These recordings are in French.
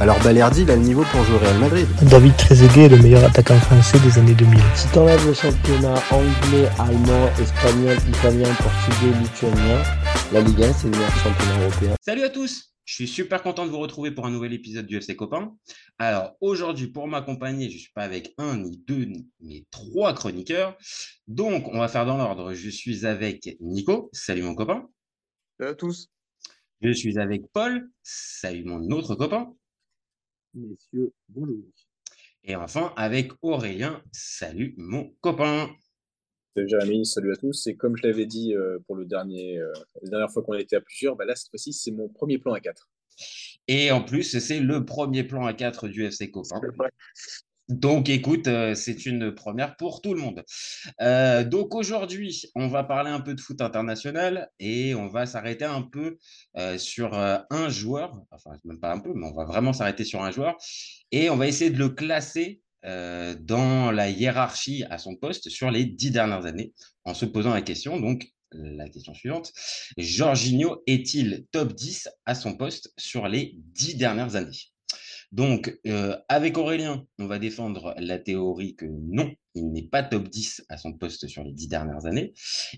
alors Balerdi, il a le niveau pour jouer au Real Madrid. David Trezeguet est le meilleur attaquant français des années 2000. Si t'enlèves le championnat anglais, allemand, espagnol, italien, portugais, lituanien, la Ligue 1, c'est le meilleur championnat européen. Salut à tous je suis super content de vous retrouver pour un nouvel épisode du FC Copain. Alors aujourd'hui, pour m'accompagner, je ne suis pas avec un, ni deux, mais trois chroniqueurs. Donc, on va faire dans l'ordre. Je suis avec Nico. Salut mon copain. Salut à tous. Je suis avec Paul. Salut mon autre copain. Messieurs, bonjour. Et enfin, avec Aurélien. Salut mon copain. Salut Jérémy, salut à tous. Et comme je l'avais dit euh, pour le dernier, euh, la dernière fois qu'on était à plusieurs, bah là, cette fois-ci, c'est mon premier plan à 4. Et en plus, c'est le premier plan à 4 du FC Copain. Donc, écoute, euh, c'est une première pour tout le monde. Euh, donc, aujourd'hui, on va parler un peu de foot international et on va s'arrêter un peu euh, sur un joueur, enfin, même pas un peu, mais on va vraiment s'arrêter sur un joueur et on va essayer de le classer dans la hiérarchie à son poste sur les dix dernières années en se posant la question. Donc, la question suivante, Jorginho est-il top 10 à son poste sur les dix dernières années? Donc, euh, avec Aurélien, on va défendre la théorie que non, il n'est pas top 10 à son poste sur les dix dernières années.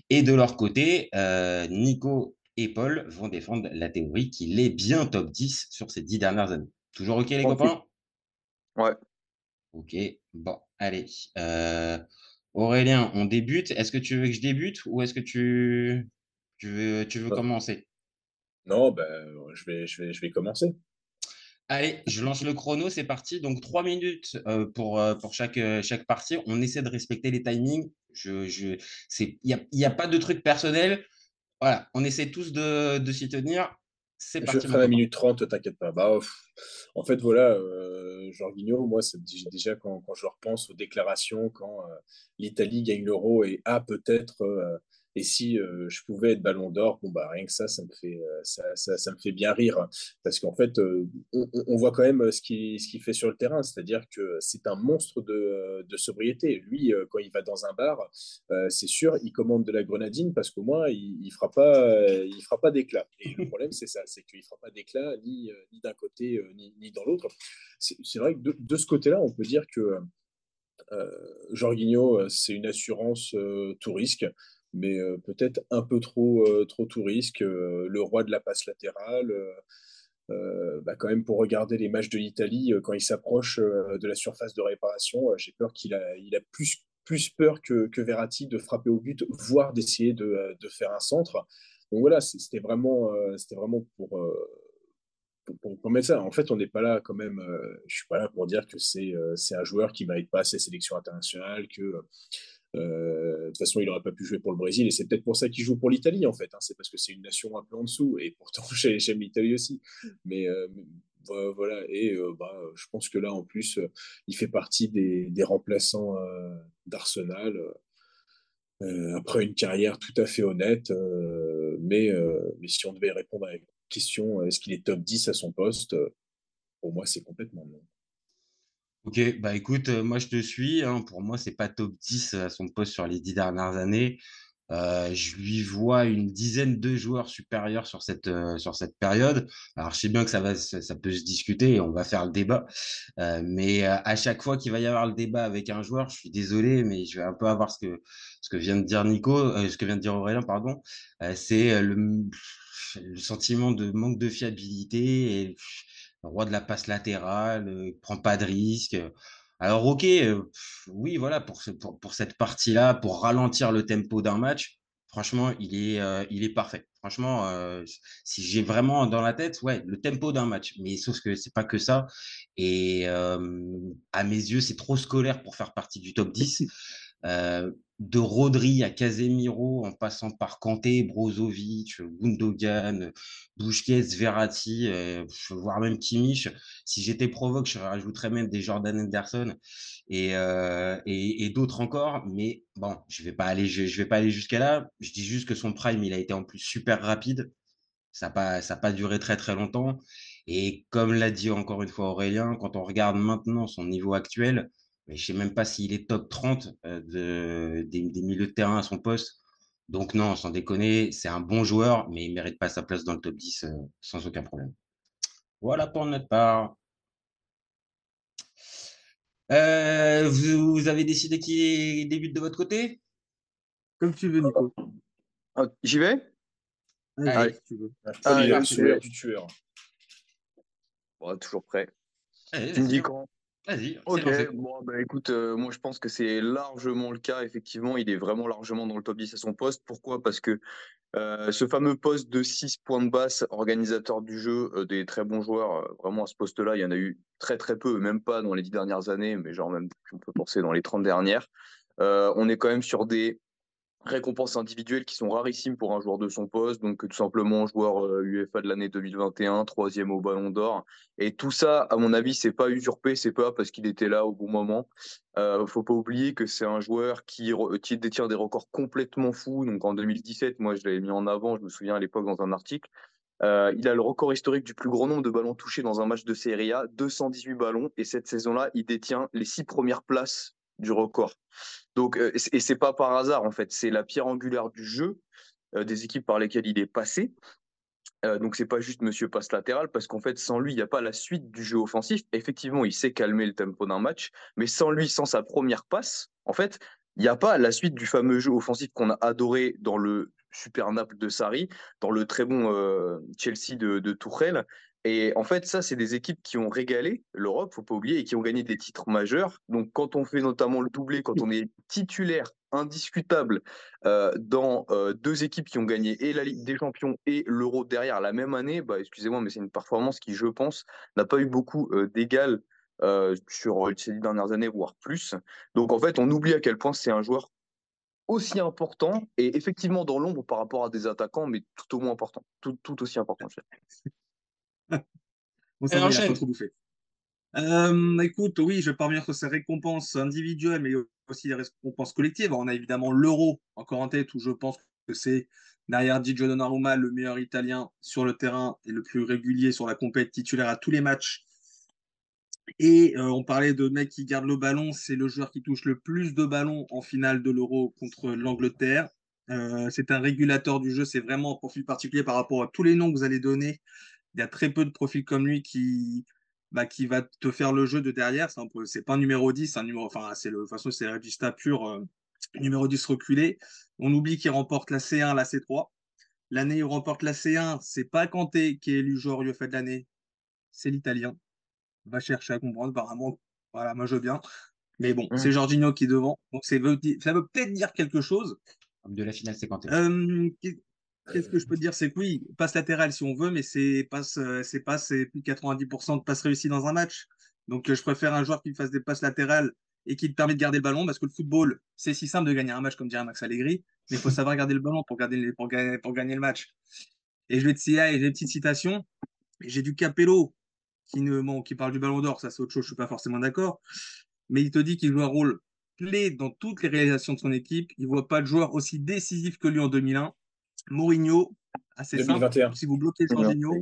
Et de leur côté, euh, Nico et Paul vont défendre la théorie qu'il est bien top 10 sur ces dix dernières années. Toujours OK, les copains? Ouais. OK. Bon, allez. Euh, Aurélien, on débute. Est-ce que tu veux que je débute ou est-ce que tu, tu veux, tu veux commencer? Non, ben, je, vais, je, vais, je vais commencer. Allez, je lance le chrono, c'est parti. Donc, trois minutes euh, pour, euh, pour chaque, euh, chaque partie. On essaie de respecter les timings. Je, je, il n'y a, y a pas de truc personnel. Voilà, on essaie tous de, de s'y tenir. C'est Je parti. mon ferai la minute 30, t'inquiète pas. Bah, pff, en fait, voilà, euh, Jorginho, moi, c'est dé- déjà quand, quand je repense aux déclarations, quand l'Italie gagne l'Euro et a peut-être, et si euh, je pouvais être Ballon d'Or, bon, bah, rien que ça, ça me fait, euh, ça, ça, me fait bien rire. Parce qu'en fait, euh, on, voit quand même ce qu'il ce qu'il fait sur le terrain, c'est-à-dire que c'est un monstre de, de sobriété. Lui, quand il va dans un bar, c'est sûr, il commande de la grenadine parce qu'au moins, il ne fera pas, pas d'éclat. Et le problème, c'est ça, c'est qu'il ne fera pas d'éclat ni, ni d'un côté ni, ni dans l'autre. C'est vrai que de, ce côté-là, on peut dire que euh, Jorginho, c'est une assurance tout risque, mais peut-être un peu trop, trop tout risque. Le roi de la passe latérale. bah, quand même pour regarder les matchs de l'Italie, quand il s'approche de la surface de réparation, j'ai peur qu'il a, il a plus, plus peur que, que Verratti de frapper au but, voire d'essayer de, de faire un centre. Donc voilà, c'était vraiment, c'était vraiment pour, pour, pour- mettre ça. En fait, on n'est pas là quand même, je suis pas là pour dire que c'est c'est un joueur qui mérite pas ses sélections internationales, que toute façon, il n'aurait pas pu jouer pour le Brésil, et c'est peut-être pour ça qu'il joue pour l'Italie, en fait. hein. C'est parce que c'est une nation un peu en dessous, et pourtant, j'ai- j'aime l'Italie aussi. Mais euh, vo- voilà, et euh, bah, je pense que là, en plus, euh, il fait partie des, remplaçants d'Arsenal. après une carrière tout à fait honnête, mais, mais si on devait répondre à la question, est-ce qu'il est top 10 à son poste Pour moi, c'est complètement non. Ok, bah écoute, euh, moi je te suis. hein. pour moi, c'est pas top 10 à son poste sur les dix dernières années. Euh, je lui vois une dizaine de joueurs supérieurs sur cette, euh, sur cette période. Alors, je sais bien que ça va, ça, peut se discuter et on va faire le débat. Euh, mais euh, à chaque fois qu'il va y avoir le débat avec un joueur, je suis désolé, mais je vais un peu avoir ce que, ce que vient de dire Nico, euh, ce que vient de dire Aurélien, pardon. Euh, c'est euh, le, le sentiment de manque de fiabilité et roi de la passe latérale, euh, il prend pas de risque. Alors, ok, euh, oui, voilà, pour, pour, pour cette partie-là, pour ralentir le tempo d'un match, franchement, il est, euh, il est parfait. Franchement, si j'ai vraiment dans la tête, ouais, le tempo d'un match. Mais sauf que c'est pas que ça. Et à mes yeux, c'est trop scolaire pour faire partie du top 10. De Rodri à Casemiro, en passant par Kanté, Brozovic, Gundogan, Busquets, Verratti, voire même Kimmich. Si j'étais provoque, je rajouterais même des Jordan Henderson et, d'autres encore. Mais bon, je vais pas aller, vais pas aller jusqu'à là. Je dis juste que son prime, il a été en plus super rapide. Ça n'a pas, ça pas duré très très longtemps. Et comme l'a dit encore une fois Aurélien, quand on regarde maintenant son niveau actuel, mais je sais même pas s'il est top 30 de, des, milieux de terrain à son poste. Donc non, sans déconner, c'est un bon joueur, mais il mérite pas sa place dans le top 10 sans aucun problème. Voilà pour notre part. vous, avez décidé qui débute de votre côté? Comme tu veux, Nico. Ah, j'y vais? Allez, tu veux. Ah, du tueur. toujours prêt. tu me dis quand? Vas-y. Ok, bon, bah, écoute, euh, moi je pense que c'est largement le cas. Effectivement, il est vraiment largement dans le top 10 à son poste. Pourquoi? Parce que euh, ce fameux poste de 6 points de basse, organisateur du jeu, euh, des très bons joueurs, vraiment à ce poste-là, il y en a eu très très peu, même pas dans les 10 dernières années, mais genre même, on peut penser dans les 30 dernières. on est quand même sur des récompenses individuelles qui sont rarissimes pour un joueur de son poste. Donc, tout simplement, joueur UEFA euh, de l'année 2021, troisième au Ballon d'Or. Et tout ça, à mon avis, c'est pas usurpé, c'est pas parce qu'il était là au bon moment. Euh, faut pas oublier que c'est un joueur qui, qui, détient des records complètement fous. Donc, en 2017, moi, je l'avais mis en avant, je me souviens à l'époque dans un article. Euh, il a le record historique du plus grand nombre de ballons touchés dans un match de Serie A, 218 ballons. Et cette saison-là, il détient les six premières places du record. Donc, euh, et c'est pas par hasard en fait, c'est la pierre angulaire du jeu euh, des équipes par lesquelles il est passé. Euh, donc c'est pas juste Monsieur passe latéral parce qu'en fait sans lui il n'y a pas la suite du jeu offensif. Effectivement il sait calmer le tempo d'un match, mais sans lui, sans sa première passe, en fait il n'y a pas la suite du fameux jeu offensif qu'on a adoré dans le super Naples de Sarri, dans le très bon Chelsea de, de Tourelle. Et en fait, ça, c'est des équipes qui ont régalé l'Europe, faut pas oublier, et qui ont gagné des titres majeurs. Donc, quand on fait notamment le doublé, quand on est titulaire indiscutable euh, dans euh, deux équipes qui ont gagné et la Ligue des Champions et l'Euro derrière la même année, bah, excusez-moi, mais c'est une performance qui, je pense, n'a pas eu beaucoup euh, d'égal sur ces dernières années, voire plus. Donc, en fait, on oublie à quel point c'est un joueur aussi important et effectivement dans l'ombre par rapport à des attaquants, mais tout au moins important, tout, tout aussi important. bon, ça va, trop bouffé. Euh, écoute, oui, je vais parvenir sur ces récompenses individuelles, mais aussi les récompenses collectives. On a évidemment l'euro encore en tête, où je pense que c'est derrière Di Donnarumma le meilleur Italien sur le terrain et le plus régulier sur la compète titulaire à tous les matchs. Et euh, on parlait de mec qui garde le ballon, c'est le joueur qui touche le plus de ballons en finale de l'euro contre l'Angleterre. Euh, c'est un régulateur du jeu, c'est vraiment un profil particulier par rapport à tous les noms que vous allez donner il y a très peu de profils comme lui qui, bah, qui va te faire le jeu de derrière. C'est pas un numéro 10, un numéro, enfin, c'est le, de toute façon, c'est Regista pur, euh, numéro 10 reculé. On oublie qu'il remporte la C1, la C3. L'année où il remporte la C1, c'est pas Kanté qui est élu joueur fait de l'année, c'est l'Italien. Va chercher à comprendre, apparemment. Voilà, moi je veux bien. Mais bon, c'est Jorginho qui est devant. Donc ça veut, peut-être dire quelque chose. De la finale, c'est Kanté. Euh, Qu'est-ce que je peux dire? C'est que oui, passe latérale si on veut, mais c'est passe, euh, c'est pas c'est plus de 90% de passes réussies dans un match. Donc euh, je préfère un joueur qui fasse des passes latérales et qui te permet de garder le ballon parce que le football, c'est si simple de gagner un match comme dirait Max Allegri, mais il faut savoir garder le ballon pour, garder pour, gagner, pour gagner le match. Et je vais te citer des petites citations. J'ai du Capello qui, ne, bon, qui parle du ballon d'or, ça c'est autre chose, je suis pas forcément d'accord. Mais il te dit qu'il joue un rôle clé dans toutes les réalisations de son équipe. Il voit pas de joueur aussi décisif que lui en 2001. Mourinho, assez simple. Si vous bloquez Jorginho,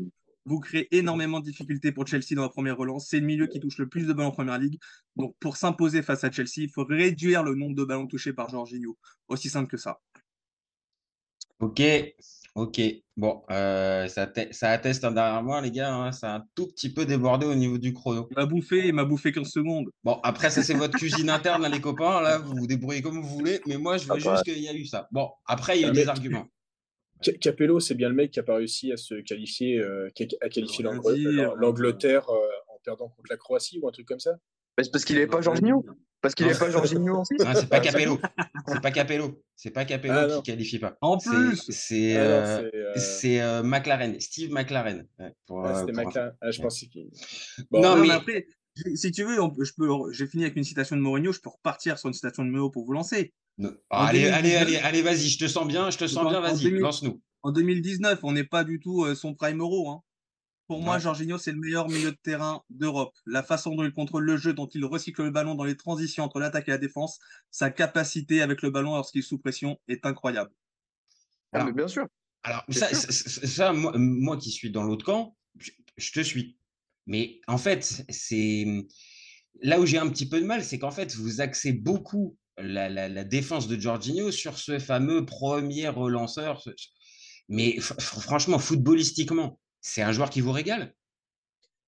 vous créez énormément de difficultés pour Chelsea dans la première relance. C'est le milieu qui touche le plus de ballons en première ligue. Donc, pour s'imposer face à Chelsea, il faut réduire le nombre de ballons touchés par Jorginho. Aussi simple que ça. Ok, ok. Bon, euh, ça, ça, atteste derrière moi, les gars. Hein, ça a un tout petit peu débordé au niveau du chrono. Il m'a bouffé, il m'a bouffé 15 secondes. Bon, après, ça, c'est votre cuisine interne, les copains. Là, vous vous débrouillez comme vous voulez. Mais moi, je veux ah bah. juste qu'il y a eu ça. Bon, après, il y a eu des arguments. Capello, c'est bien le mec qui n'a pas réussi à se qualifier, euh, à qualifier l'Angleterre euh, en perdant contre la Croatie ou un truc comme ça. C'est parce qu'il n'avait pas Jorginho. Parce qu'il n'avait pas Jorginho aussi. c'est pas Capello. C'est pas Capello. C'est pas Capello ah, qui qualifie pas. En plus, c'est ah, c'est euh, McLaren, Steve McLaren. C'était McLaren. Ah, je pensais qu'il. non, mais après, Si tu veux, je peux, j'ai fini avec une citation de Mourinho, je peux repartir sur une citation de Mourinho pour vous lancer. allez, allez, allez, allez, vas-y, je te sens bien, je te sens bien, vas-y, lance-nous. En 2019, on n'est pas du tout euh, son prime euro. Hein. Pour moi, Jorginho, c'est le meilleur milieu de terrain d'Europe. La façon dont il contrôle le jeu, dont il recycle le ballon dans les transitions entre l'attaque et la défense, sa capacité avec le ballon lorsqu'il est sous pression est incroyable. Ah, mais bien sûr. Alors, ça, moi, qui suis dans l'autre camp, je, te suis. Mais en fait, c'est là où j'ai un petit peu de mal, c'est qu'en fait, vous axez beaucoup la, défense de Jorginho sur ce fameux premier relanceur. Mais franchement, footballistiquement, c'est un joueur qui vous régale?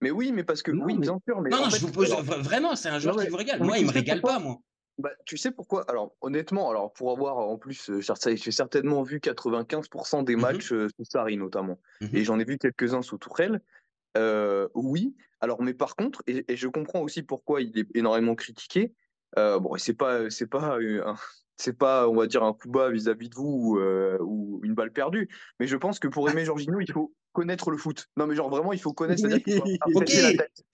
Mais oui, mais parce que oui, bien sûr. Mais non, je vous pose vraiment, c'est un joueur qui vous régale. Moi, il me régale pas, moi. Bah, tu sais pourquoi? Alors, honnêtement, alors pour avoir en plus, euh, j'ai certainement vu 95% des mmh matchs euh, sous Sarri notamment, mmh et j'en ai vu quelques-uns sous Tourelle. Euh, oui. Alors, mais par contre, et, je comprends aussi pourquoi il est énormément critiqué. bon, c'est pas, c'est pas, c'est pas, on va dire, un coup bas vis-à-vis de vous ou une balle perdue. Mais je pense que pour aimer Jorginho, il faut connaître le foot. Non, mais genre vraiment, il faut connaître. ok.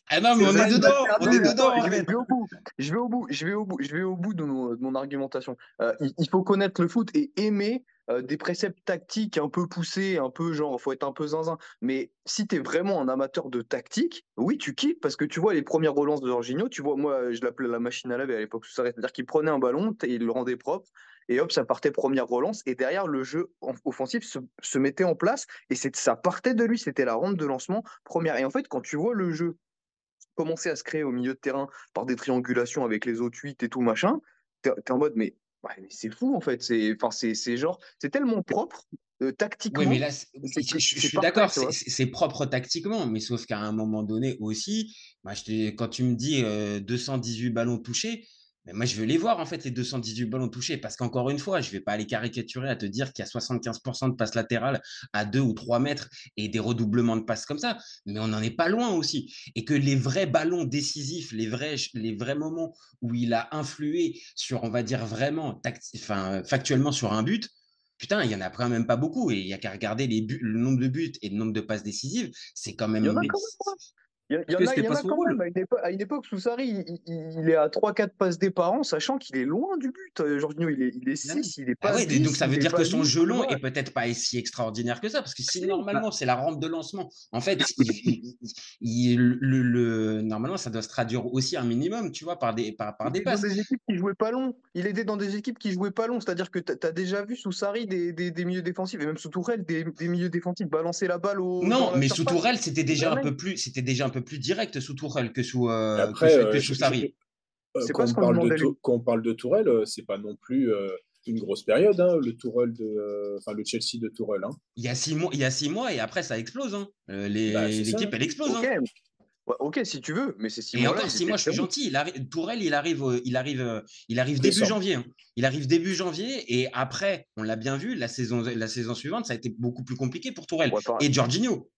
Ah non, mais on est dedans. On est dedans. Je vais, au bout. Je vais au bout. Je vais au bout. Je vais au bout de, mon, argumentation. Euh, il, faut connaître le foot et aimer euh, des préceptes tactiques un peu poussés, un peu genre, faut être un peu zinzin. Mais si tu es vraiment un amateur de tactique, oui, tu kiffes parce que tu vois les premières relances de Jorginho. Tu vois, moi, je l'appelais la machine à laver à l'époque. C'est-à-dire qu'il prenait un ballon, il le rendait propre et hop, ça partait première relance, et derrière, le jeu offensif se, mettait en place, et ça partait de lui, c'était la ronde de lancement première. Et en fait, quand tu vois le jeu commencer à se créer au milieu de terrain par des triangulations avec les autres 8 et tout machin, tu es, en mode, mais, c'est fou en fait, c'est genre, c'est tellement propre. Euh, tactiquement. Oui, mais là, je, suis d'accord, c'est propre tactiquement, mais sauf qu'à un moment donné aussi, bah, je quand tu me dis 218 euh, ballons touchés, mais moi, je veux les voir, en fait, les 218 ballons touchés. Parce qu'encore une fois, je ne vais pas aller caricaturer à te dire qu'il y a 75% de passes latérales à 2 ou 3 mètres et des redoublements de passes comme ça. Mais on n'en est pas loin aussi. Et que les vrais ballons décisifs, les vrais, les vrais moments où il a influé sur, on va dire, vraiment, enfin, factuellement sur un but, Putain, il y en a quand même pas beaucoup et il y a qu'à regarder les le nombre de buts et le nombre de passes décisives, c'est quand même. Il y, en a, y en a quand même, à une, époque, sous Sarri, il, est à 3-4 passes des parents, sachant qu'il est loin du but. Euh, Jorginho, il est, il est 6, il est pas. Ah donc ça veut dire que son jeu long est peut-être pas si extraordinaire que ça, parce que si normalement c'est la rampe de lancement, en fait, il, le, normalement ça doit se traduire aussi un minimum, tu vois, par des, par, par des passes. Dans des équipes qui jouaient pas long. Il était dans des équipes qui jouaient pas long, c'est-à-dire que tu as déjà vu sous Sarri des, des, des, milieux défensifs, et même sous Tourelle, des, des milieux défensifs balancer la balle au. Non, mais sous Tourelle, c'était déjà un peu plus, c'était déjà un peu plus direct sous Tourelle que sous, euh, que, sous Sarri. quand, on parle de, quand on parle de Tourelle, euh, c'est pas non plus euh, une grosse période, hein, le Tourelle de, enfin le Chelsea de Tourelle. Hein. Il y a six mois, il y a six mois et après ça explose. Hein. Bah, l'équipe elle explose. Hein. ok, si tu veux, mais c'est six et mois. Et encore, six mois, je suis gentil. Il Tourelle, il arrive, il arrive, il arrive début janvier. Hein. Il arrive début janvier et après, on l'a bien vu, la saison, la saison suivante, ça a été beaucoup plus compliqué pour Tourelle et Jorginho.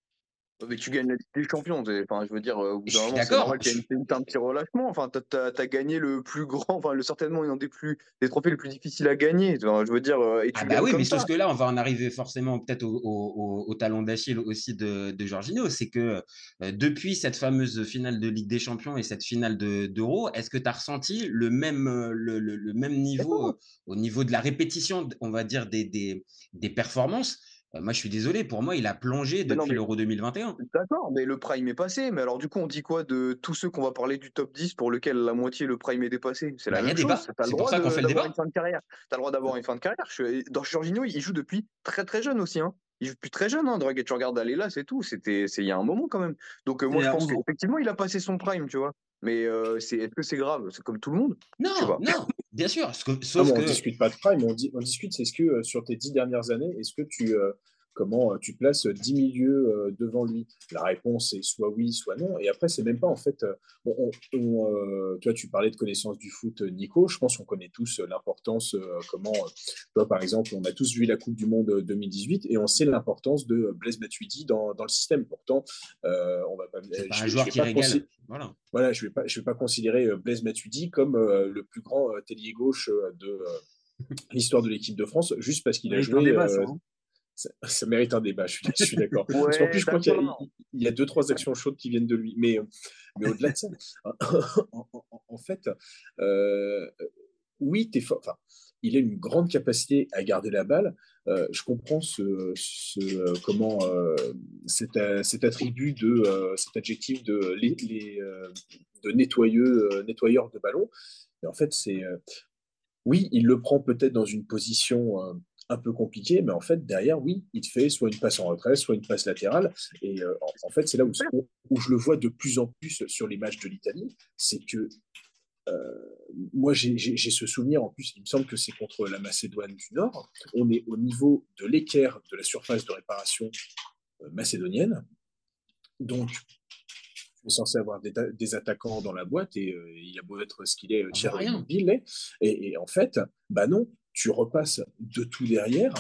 Mais tu gagnes la Ligue des Champions. Enfin, je veux dire, au bout d'un moment, c'est normal qu'il y ait un petit relâchement. Enfin, tu as, gagné le plus grand, enfin, le, certainement un des, plus, des trophées les plus difficiles à gagner. je veux dire, et tu ah bah oui, mais sauf que là, on va en arriver forcément peut-être au, au, au, talon d'Achille aussi de, de Jorginho. C'est que depuis cette fameuse finale de Ligue des Champions et cette finale d'Euro, est-ce que tu as ressenti le même, le, le, même niveau au niveau de la répétition, on va dire, des, des, des performances? euh, moi, je suis désolé, pour moi, il a plongé depuis l'Euro 2021. D'accord, mais le prime est passé. Mais alors, du coup, on dit quoi de tous ceux qu'on va parler du top 10 pour lequel la moitié le prime est dépassé? C'est la bah, même chose. C'est pour ça qu'on fait le débat. Tu as le droit d'avoir une fin de carrière. Dans Jorginho, il joue depuis très très jeune aussi. Hein. Il joue depuis très jeune, hein, et tu regardes aller là, c'est tout. C'était, il y a un moment quand même. Donc euh, moi, je pense qu'effectivement, il a passé son prime, tu vois. Mais euh, c'est, est-ce que c'est grave? C'est comme tout le monde Non, non, bien sûr. Sauf que... On discute pas de prime, on, on discute, c'est ce que sur tes dix dernières années, est-ce que tu, comment euh, tu places 10 milieux euh, devant lui La réponse est soit oui, soit non. Et après, c'est même pas en fait. Euh, on, toi, tu parlais de connaissance du foot, Nico. Je pense qu'on connaît tous l'importance. comment, toi, par exemple, on a tous vu la Coupe du Monde 2018 et on sait l'importance de Blaise Matuidi dans, dans, le système. Pourtant, on va pas. un joueur qui régale. Voilà. Voilà, je vais pas, je vais pas considérer Blaise Matuidi comme le plus grand tailier gauche de l'histoire de l'équipe de France, juste parce qu'il a joué ça, mérite un débat, je suis, d'accord. Qu'en plus, je crois qu'il il y a deux, trois actions chaudes qui viennent de lui. Mais, mais au-delà de ça, en, en, fait, euh, oui, es fort. Enfin, il a une grande capacité à garder la balle. Euh, je comprends ce, ce euh, comment euh, cet, cet, attribut de cet adjectif de, les, les, de nettoyeux, nettoyeur de ballon. Mais en fait, c'est oui, il le prend peut-être dans une position un peu compliquée, mais en fait, derrière, oui, il te fait soit une passe en retrait, soit une passe latérale. Et en, fait, c'est là où, où, je le vois de plus en plus sur les matchs de l'Italie, c'est que euh, moi, j'ai ce souvenir, en plus, il me semble que c'est contre la Macédoine du Nord. On est au niveau de l'équerre de la surface de réparation euh, macédonienne. Donc, tu es censé avoir des, attaquants dans la boîte et euh, il a beau être ce qu'il est, Thierry et, et en fait, bah non, tu repasses de tout derrière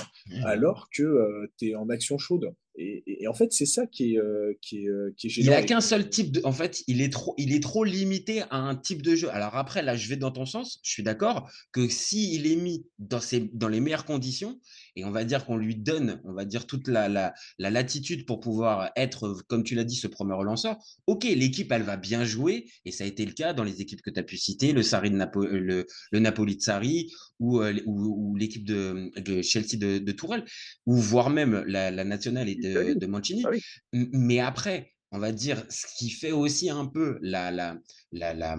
alors que tu es en action chaude. Et, en fait, c'est ça qui est, euh, qui est, euh, qui est génial. Il n'a qu'un seul type de. En fait, il est, trop, il est trop limité à un type de jeu. Alors après, là, je vais dans ton sens. Je suis d'accord que s'il est mis dans, ses, dans les meilleures conditions, et on va dire qu'on lui donne, on va dire, toute la, la, la latitude pour pouvoir être, comme tu l'as dit, ce premier relanceur, ok, l'équipe, elle va bien jouer. Et ça a été le cas dans les équipes que tu as pu citer, le, Sarri de Napo, le, le Napoli de Sarri ou, euh, ou, l'équipe de, de, Chelsea de, de Tourelle, ou voire même la, la nationale et de de, Mancini. Ah mais après, on va dire, ce qui fait aussi un peu la, la, la, la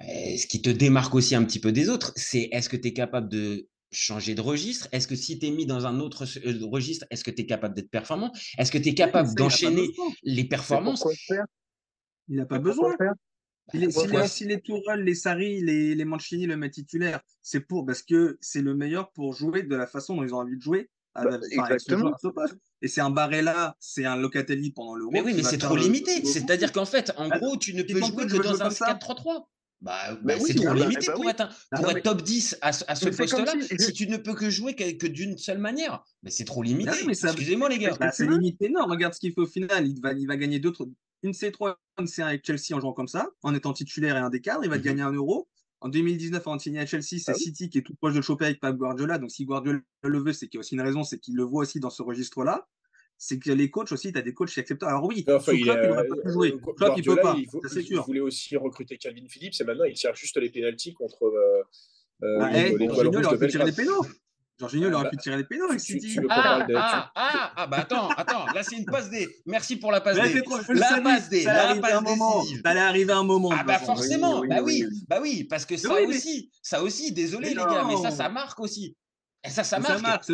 eh, ce qui te démarque aussi un petit peu des autres, c'est est-ce que tu es capable de changer de registre? Est-ce que si tu es mis dans un autre euh, registre, est-ce que tu es capable d'être performant? Est-ce que tu es capable d'enchaîner les performances? Il n'a pas besoin. si, les, si, les Tourelle, les Sari, les, les Mancini le mettent titulaire, c'est pour parce que c'est le meilleur pour jouer de la façon dont ils ont envie de jouer bah, exactement. Et c'est un Barella, c'est un Locatelli pendant l'Euro. Mais oui, mais c'est trop limité. C'est-à-dire qu'en fait, en gros, tu ne peux jouer que dans un 4-3-3. Bah, bah c'est trop limité bah pour, être, pour être top 10 à, à ce poste-là. Si... tu ne peux que jouer que, que d'une seule manière, mais c'est trop limité. Excusez-moi, les gars. c'est limité, non. Regarde ce qu'il fait au final. Il va, il va gagner d'autres. Une C3, une C1 avec Chelsea en jouant comme ça, en étant titulaire et un des cadres. Il va mm gagner un euro. En 2019, avant de signer à Chelsea, c'est ah City qui est tout proche de le choper avec Pep Guardiola. Donc, si Guardiola le veut, c'est qu'il y a aussi une raison, c'est qu'il le voit aussi dans ce registre-là. C'est que les coachs aussi, tu as des coachs qui acceptent. Alors oui, enfin, il, il, pas pu jouer. Euh, Klopp, il peut pas. Il, faut, il voulait aussi recruter Calvin Phillips et maintenant il cherche juste les pénalties contre euh, euh, ah, les, hey, les, les, les, tirer des pénaux. Jorginho, il aurait pu tirer les pénaux avec City. Ah, ah, ah, ah, bah attends, attends, là c'est une passe D. Merci pour la passe D. La passe D, la passe décisive. Ça allait arriver un moment. Ah bah forcément, bah oui, bah oui, parce que ça aussi, ça aussi, désolé les gars, mais ça, ça marque aussi. Et ça, ça marque. Ça marque,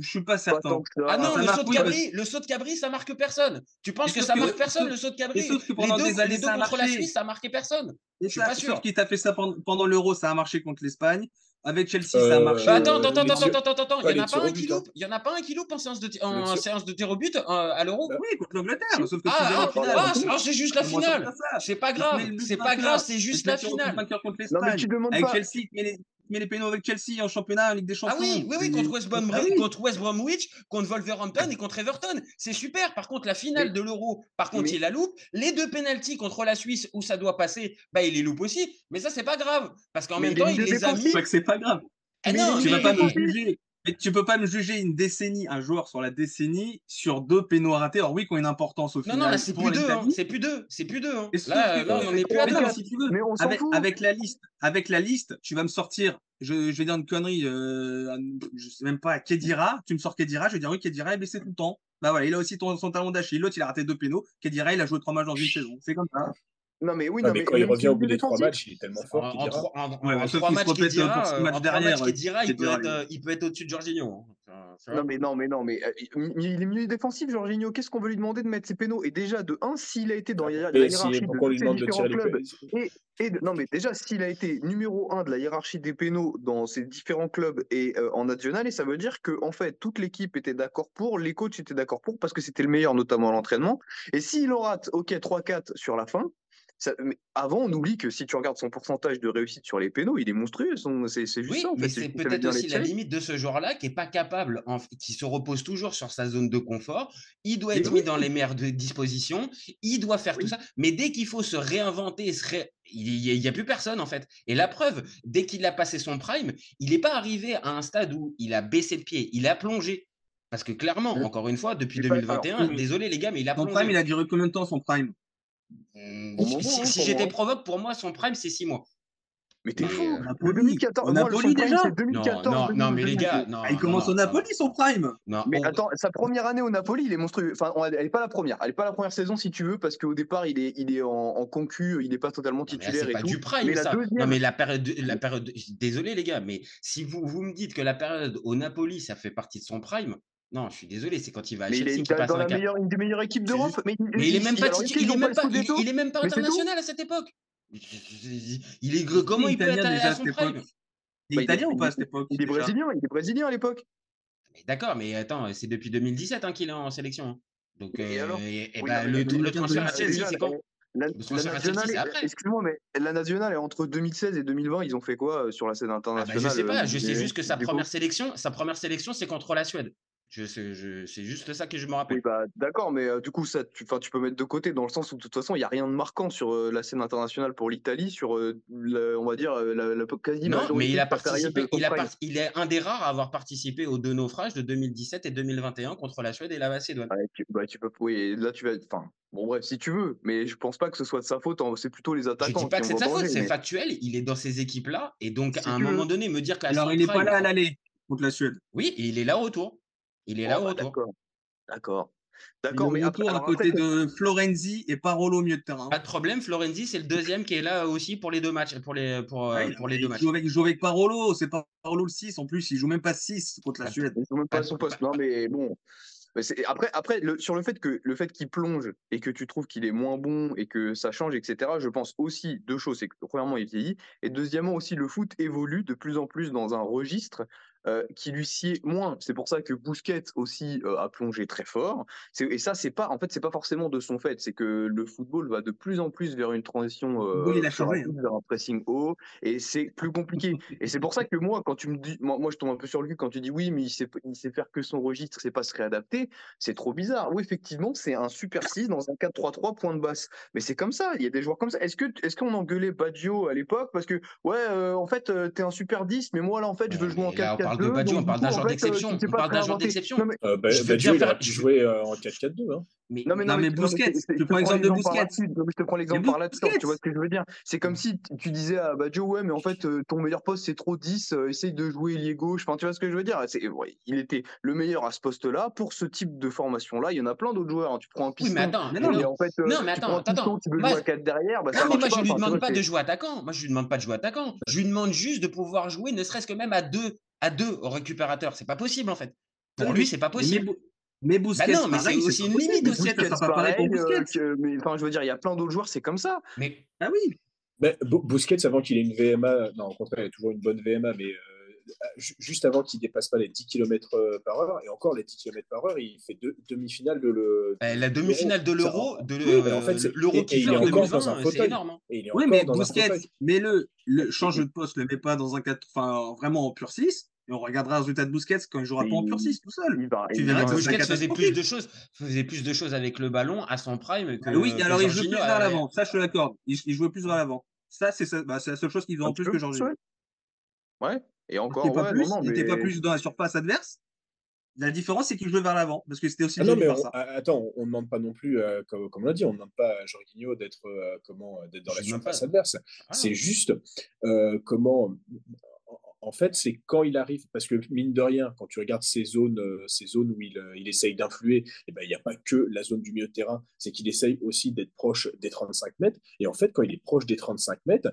je suis pas certain. Ah non, le saut, de Cabri, le saut de Cabri, ça marque personne. Tu penses que ça marque personne, le saut de Cabri? Les deux, les deux contre la Suisse, ça marqué personne. Je suis pas sûr. qui t'a fait ça pendant l'Euro, ça a marché contre l'Espagne. Avec Chelsea, ça a marché. attends, attends, attends, attends, attends, attends. Il n'y en a pas un qui loupe. Il y en a pas un qui loupe en séance de en séance de tir au but à l'Euro. Oui, contre l'Angleterre. Sauf que ah, c'est juste la finale. C'est pas grave. C'est pas grave. C'est juste la finale. Avec Chelsea, met les pénaux avec Chelsea en championnat, en Ligue des Champions. Ah oui, oui, oui, contre West, Bromwich, contre West Bromwich, contre Wolverhampton et contre Everton. C'est super. Par contre, la finale de l'Euro, par contre, il la loupe. Les deux pénalties contre la Suisse où ça doit passer, bah, il les loupe aussi. Mais ça, c'est pas grave. Parce qu'en même temps, il les a mis. C'est pas grave. Ah non, tu vas pas me juger. Mais tu peux pas me juger une décennie, un joueur sur la décennie, sur deux pénaux ratés. Alors oui, qui ont une importance au final. Non, non, là, c'est plus, deux. Hein. C'est plus deux. C'est plus deux. Hein. Là, là, on est plus à deux. Si tu veux. Mais on avec, avec, la liste, avec la liste, tu vas me sortir. Je, je vais dire une connerie. Euh, je sais même pas. Kedira. Tu me sors Kedira. Je vais dire oui, Kedira est blessé tout le temps. Bah voilà, il a aussi ton, son talon d'Achille. L'autre, il a raté deux pénaux. Kedira, il a joué trois matchs dans une saison. C'est comme ça. Non, mais oui, non, mais, quand il revient au bout des trois matchs, il est tellement fort qu'il dira. En, trois matchs qu'il dira, match derrière, dira, il, peut être, il peut être au-dessus de Jorginho. Hein. Non, mais non, mais non, mais euh, il est milieu défensif, Jorginho. Qu'est-ce qu'on veut lui demander de mettre? Ses pénaux Et déjà, de 1, s'il a été dans la, hiérarchie de ces différents clubs, et, et non, mais déjà, s'il a été numéro 1 de la hiérarchie des pénaux dans ces différents clubs et euh, en national, et ça veut dire que en fait, toute l'équipe était d'accord pour, les coachs étaient d'accord pour, parce que c'était le meilleur, notamment à l'entraînement. Et s'il en rate, ok, 3-4 sur la fin, avant, on oublie que si tu regardes son pourcentage de réussite sur les pénaux, il est monstrueux. C'est juste oui, ça. mais c'est peut-être aussi la limite de ce joueur-là qui est pas capable, qui se repose toujours sur sa zone de confort. Il doit être mis dans les meilleures dispositions. Il doit faire tout ça. Mais dès qu'il faut se réinventer, il n'y a, plus personne en fait. Et la preuve, dès qu'il a passé son prime, il n'est pas arrivé à un stade où il a baissé le pied, il a plongé. Parce que clairement, encore une fois, depuis Mais pas- 2021, alors, oui, mais désolé les gars, mais il a Son plongé. prime, il a duré combien de temps son prime? Bon moment, si hein, si pour j'étais provoque, pour moi, son prime, c'est 6 mois. Mais t'es fou. euh, Napoli. 2014, Au moi, le Napoli son prime, déjà c'est Non, 2014. non, non, mais les 2012. gars, non. Ah, Il non, commence non, au Napoli, son prime Non, Mais on- attends, sa première année au Napoli, il est monstrueux. Enfin, on- elle est pas la première. Elle est pas la première saison si tu veux, parce qu'au départ, il est, il est en, en concu, il est pas totalement Non, titulaire c'est et pas tout. du prime, mais la ça. Non, deuxième, mais la période, de- la période, de- désolé les gars, mais si vous, vous me dites que la période au Napoli, ça fait partie de son prime, non, je suis désolé, c'est quand il va à mais il Chelsea est qu'il dans passe dans un la cap. meilleure, une des meilleures équipes d'Europe. juste- Mais, Mais il est même pas, alors, il est même pas, il, est même pas international à cette époque. Il est comment il peut italien être à, déjà à son cette prime époque. Il est Bah, italien ou pas à cette époque Il est brésilien, il est brésilien à l'époque. D'accord, mais attends, c'est depuis 2017 hein, qu'il est en sélection. hein. Donc, Et euh, alors et, et Oui, bah, non, mais le, transfert à Chelsea, c'est quand La, Le la transfert à Chelsea, nationale, c'est est- après. excuse-moi, mais la nationale est entre 2016 et 2020. Ils ont fait quoi euh, sur la scène Ah bah, internationale je sais pas, euh, je sais juste que sa première sélection, sa première sélection, c'est contre la Suède. Je, je, c'est juste ça que je me rappelle. Oui, bah, d'accord, mais euh, du coup, ça, tu, tu peux mettre de côté dans le sens où, de toute façon, il n'y a rien de marquant sur euh, la scène internationale pour l'Italie, sur, euh, la- on va dire, la, la quasi Non, mais il a participé. Il, a est un des rares à avoir participé aux deux naufrages de 2017 et 2021 contre la Suède et la Macédoine. Ouais, tu, bah, tu peux, oui, et là, tu vas, enfin, bon, bref, si tu veux, mais je pense pas que ce soit de sa faute, hein, c'est plutôt les Je attaquants dis pas que c'est de sa faute, c'est mais- factuel. Il est dans ces équipes-là et donc Si à un moment veux. donné, me dire qu'à Alors, il n'est pas là à l'aller contre la Suède. Oui, et il est là au retour. Il est là Oh, au bah, retour. D'accord, d'accord, Il d'accord, mais après, à côté après, de Florenzi et Parolo au milieu de terrain. Pas de problème, Florenzi, c'est le deuxième qui est là aussi pour les deux matchs. Pour les, pour, euh, Ouais, pour les il deux matchs. joue avec, il joue avec Parolo, c'est pas Parolo le 6 en plus, il joue même pas 6 contre la Suède. Ils sont même pas à son poste. Non, mais bon. Mais Après, après le- sur le fait que le fait qu'il plonge et que tu trouves qu'il est moins bon et que ça change, etc. Je pense aussi deux choses. C'est que premièrement, il vieillit et deuxièmement aussi le foot évolue de plus en plus dans un registre euh, qui lui sied moins. C'est pour ça que Bousquet aussi euh, a plongé très fort. C'est- Et ça, c'est pas en fait, c'est pas forcément de son fait. C'est que le football va de plus en plus vers une transition euh, football, il a plus changé, rapide, vers un pressing haut et c'est plus compliqué. Et c'est pour ça que moi, quand tu me dis, moi, moi, je tombe un peu sur le cul quand tu dis oui, mais il sait, il sait faire que son registre, c'est pas se réadapter. C'est trop bizarre. Oui, effectivement, c'est un super 6 dans un 4-3-3 point de basse. Mais c'est comme ça. Il y a des joueurs comme ça. Est-ce que, est-ce qu'on engueulait Baggio à l'époque? Parce que ouais, euh, en fait, euh, t'es un super 10, mais moi là, en fait, je veux jouer en mais là, on 4-4-2. Parle de Baggio, donc, on parle d'un joueur d'exception. On parle d'un joueur d'exception. Non, mais, Ba- Je veux Baggio, bien il aurait pu jouer euh, en 4-4-2. Hein. Mais, non, mais, Non, mais tu je te prends l'exemple de mais je te prends l'exemple par là-dessus. Tu vois ce que je veux dire C'est comme si t- tu disais à Baggio, ouais, mais en fait, euh, ton meilleur poste, c'est trop 10, euh, essaye de jouer ailier gauche. Enfin, tu vois ce que je veux dire? C'est, ouais, Il était le meilleur à ce poste-là. Pour ce type de formation-là, il y en a plein d'autres joueurs. hein. Tu prends un oui, piston. mais attends. Mais non, et non, en fait, euh, Non, mais tu attends, prends un attends, tu veux Moi- jouer à 4 derrière, bah, Non, ça mais moi, je lui demande pas de jouer attaquant. Moi, je lui demande pas de jouer attaquant. Je lui demande juste de pouvoir jouer, ne serait-ce que même à deux, à deux au récupérateur. C'est pas possible, en fait. Pour lui, c'est pas possible. Mais Busquets, Bah non, mais c'est aussi pas une limite aussi. Ça sera pareil pour euh, que- mais enfin, je veux dire, il y a plein d'autres joueurs, c'est comme ça. Mais Ah oui. Bo- Busquets, avant qu'il ait une VMA, non, au contraire, il a toujours une bonne VMA, mais euh, juste avant qu'il dépasse pas les 10 km par heure, et encore les 10 km par heure, il fait deux demi-finale de le. euh, la demi-finale de l'Euro, de Oui, mais en fait, l'Euro qu'il il fait est en encore 2020, dans un c'est fauteuil. énorme. hein. Et il est Oui, mais Busquets, mets-le, le, change de poste, le mets pas dans un 4, enfin, vraiment en pur 6, et on regardera le résultat de Busquets quand il jouera pas en pur 6 tout seul. Il va- Tu il verras que Busquets faisait plus de choses, faisait plus de choses avec le ballon à son prime que. Ah oui, que alors il joue Jorginho plus vers a- l'avant, ça je te l'accorde. Il, il jouait plus vers l'avant. Ça, c'est ça- bah, c'est la seule chose qu'il faisait en plus que Jorginho. ouais. Et Il encore, n'était pas, ouais, plus, non, non, il était mais- pas plus dans la surface adverse? La différence, c'est qu'il jouait vers l'avant, parce que c'était aussi Ah non, de mais on- ça. attends, on ne demande pas non plus, euh, comme, comme on l'a dit, on ne demande pas à Jorginho d'être euh, comment d'être dans Je la surface pas. adverse. Ah. C'est juste euh, comment. en- fait, c'est quand il arrive, parce que mine de rien, quand tu regardes ces zones, euh, ces zones où il, euh, il essaye d'influer, eh ben, il n'y a pas que la zone du milieu de terrain, c'est qu'il essaye aussi d'être proche des 35 mètres. Et en fait, quand il est proche des 35 mètres,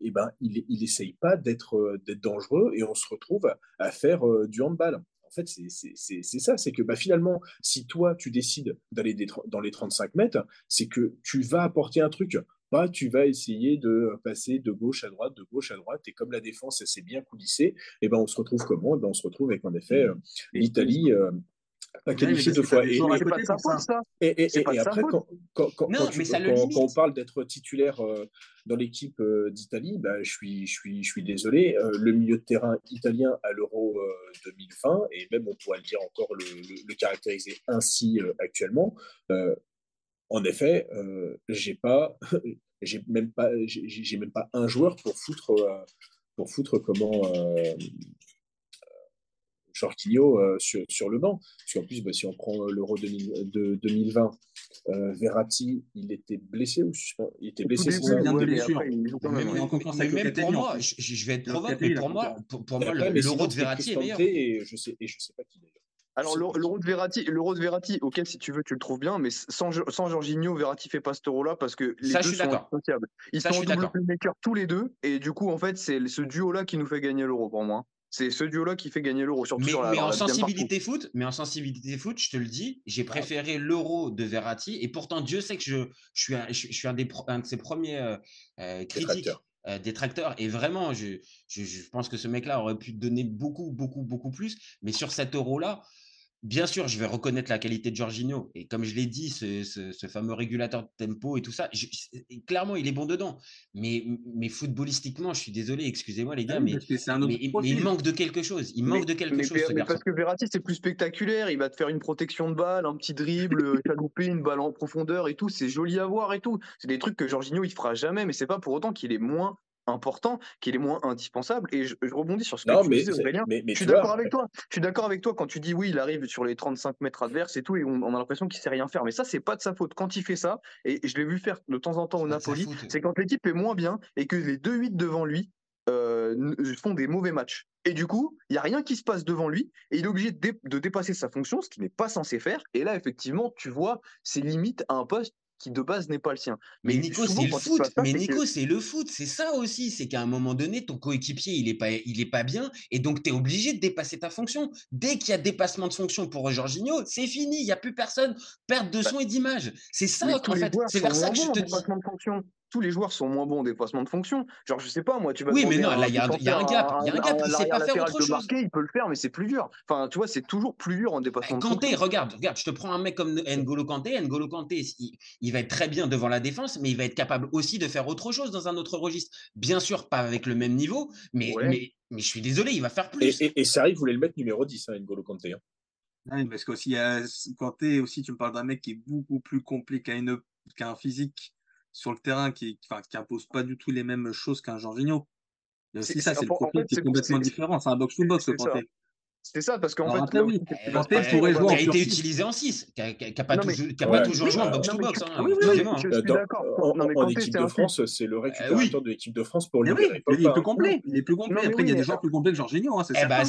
eh ben, il il essaye pas d'être euh, d'être dangereux et on se retrouve à faire euh, du handball. En fait, c'est ça, c'est que bah, finalement, si toi, tu décides d'aller dans les 35 mètres, c'est que tu vas apporter un truc. Pas tu vas essayer de passer de gauche à droite, de gauche à droite, et comme la défense, s'est bien coulissée, et ben on se retrouve comment? Eh ben, On se retrouve avec, en effet, euh, l'Italie euh, qualifiée mais deux fois. Et, après, quand, Non, tu- on parle d'être titulaire euh, dans l'équipe euh, d'Italie, bah, je, suis, je, suis, je suis désolé. euh, le milieu de terrain italien à l'Euro euh, 2020, et même on pourrait le dire encore, le, le- le caractériser ainsi actuellement, en effet, j'ai pas, j'ai même pas, j'ai même pas un joueur pour foutre, pour foutre comment. Euh, Jorginho euh, sur, sur, le banc. Parce qu'en plus, bah, si on prend l'Euro de 2020, euh, Verratti, il était blessé ou Il était blessé, c'est ça Mais, même pour moi, je, je, vais être provoque, mais pour moi, pour, pour moi l'Euro de Verratti est meilleur. Et je sais, et je sais pas qui d'ailleurs. Alors l'euro de Verratti, l'euro de Verratti, ok si tu veux tu le trouves bien, mais sans, sans Jorginho, Verratti fait pas cet euro-là parce que les ça, deux je suis sont. Ils Ça, je sont suis double playmaker tous les deux et du coup en fait c'est ce duo-là qui nous fait gagner l'euro pour moi. C'est ce duo-là qui fait gagner l'euro surtout Mais, sur la, mais en la sensibilité foot, mais en sensibilité foot, je te le dis, j'ai préféré l'euro de Verratti et pourtant Dieu sait que je, je suis un, je, je suis un des un de ses premiers euh, euh, critiques. Détracteurs. euh, détracteurs et vraiment je, je, je pense que ce mec là aurait pu donner beaucoup beaucoup beaucoup plus mais sur cet euro là Bien sûr, je vais reconnaître la qualité de Jorginho. Et comme je l'ai dit, ce, ce- ce fameux régulateur de tempo et tout ça, je- clairement, il est bon dedans. Mais, mais footballistiquement, je suis désolé, excusez-moi les gars, Ah oui, mais, un il manque de quelque chose. Il Mais- manque de quelque chose, ce parce que Verratti c'est plus spectaculaire, il va te faire une protection de balle, un petit dribble, euh, chaloupé, une balle en profondeur et tout, c'est joli à voir et tout. C'est des trucs que Jorginho il fera jamais, mais c'est pas pour autant qu'il est moins important, qu'il est moins indispensable. Et je, je rebondis sur ce que Non, tu mais, disais Aurélien. mais, mais Je suis d'accord avec toi. Je suis d'accord avec toi quand tu dis oui, il arrive sur les 35 mètres adverses et tout, et on, on a l'impression qu'il sait rien faire. Mais ça, c'est pas de sa faute. Quand il fait ça, et je l'ai vu faire de temps en temps au Napoli, c'est quand l'équipe est moins bien et que les 2-8 devant lui euh, n- font des mauvais matchs. Et du coup, il y a rien qui se passe devant lui et il est obligé de, dé- de dépasser sa fonction, ce qu'il n'est pas censé faire. Et là, effectivement, tu vois ses limites à un poste qui de base n'est pas le sien. Mais Nico, c'est le foot. ça, Mais que- Nico, c'est le foot. C'est ça aussi. C'est qu'à un moment donné, ton coéquipier, il est pas, il est pas bien. Et donc, tu es obligé de dépasser ta fonction. Dès qu'il y a dépassement de fonction pour Jorginho, c'est fini. Il n'y a plus personne. Perte de son et d'image. C'est ça, en fait. C'est vers ça que je te dis. De. Tous les joueurs sont moins bons en dépassement de fonction. Genre, je sais pas, moi, tu vas Oui, mais non, là, il y a un- il y a un défenseur, gap. Il y a un gap. Il sait pas faire autre de chose. marquer, il peut le faire, mais c'est plus dur. Enfin, tu vois, c'est toujours plus dur en dépassement de Kanté, fonction. regarde, regarde, je te prends un mec comme N'Golo Kanté. N'Golo Kanté, il, il va être très bien devant la défense, mais il va être capable aussi de faire autre chose dans un autre registre. Bien sûr, pas avec le même niveau, mais, Ouais. mais, mais je suis désolé, il va faire Et, plus. et, et Sarri voulait le mettre numéro 10, hein, N'Golo Kanté. hein. Oui, parce qu'aussi, t'es aussi, tu me parles d'un mec qui est beaucoup plus une- qu'un physique sur le terrain, qui, enfin, qui impose pas du tout les mêmes choses qu'un Jorginho. Il y a aussi C'est- ça, c'est- le profil qui est complètement différent. C'est un box-to-box, c'est ça. C'est ça, parce qu'en fait, oui, Eh, pourrait jouer en qui a été utilisé en 6, qui n'a pas, toujours, qui a Ouais. pas toujours joué en box-to-box. hein, oui, oui, je hein. suis d'accord. en, équipe de France, c'est le récupérateur oui. de l'équipe de France pour libérer il est plus complet. Il est plus complet. Après, il y a des joueurs plus complets que Jorginho, hein, c'est Eh ben,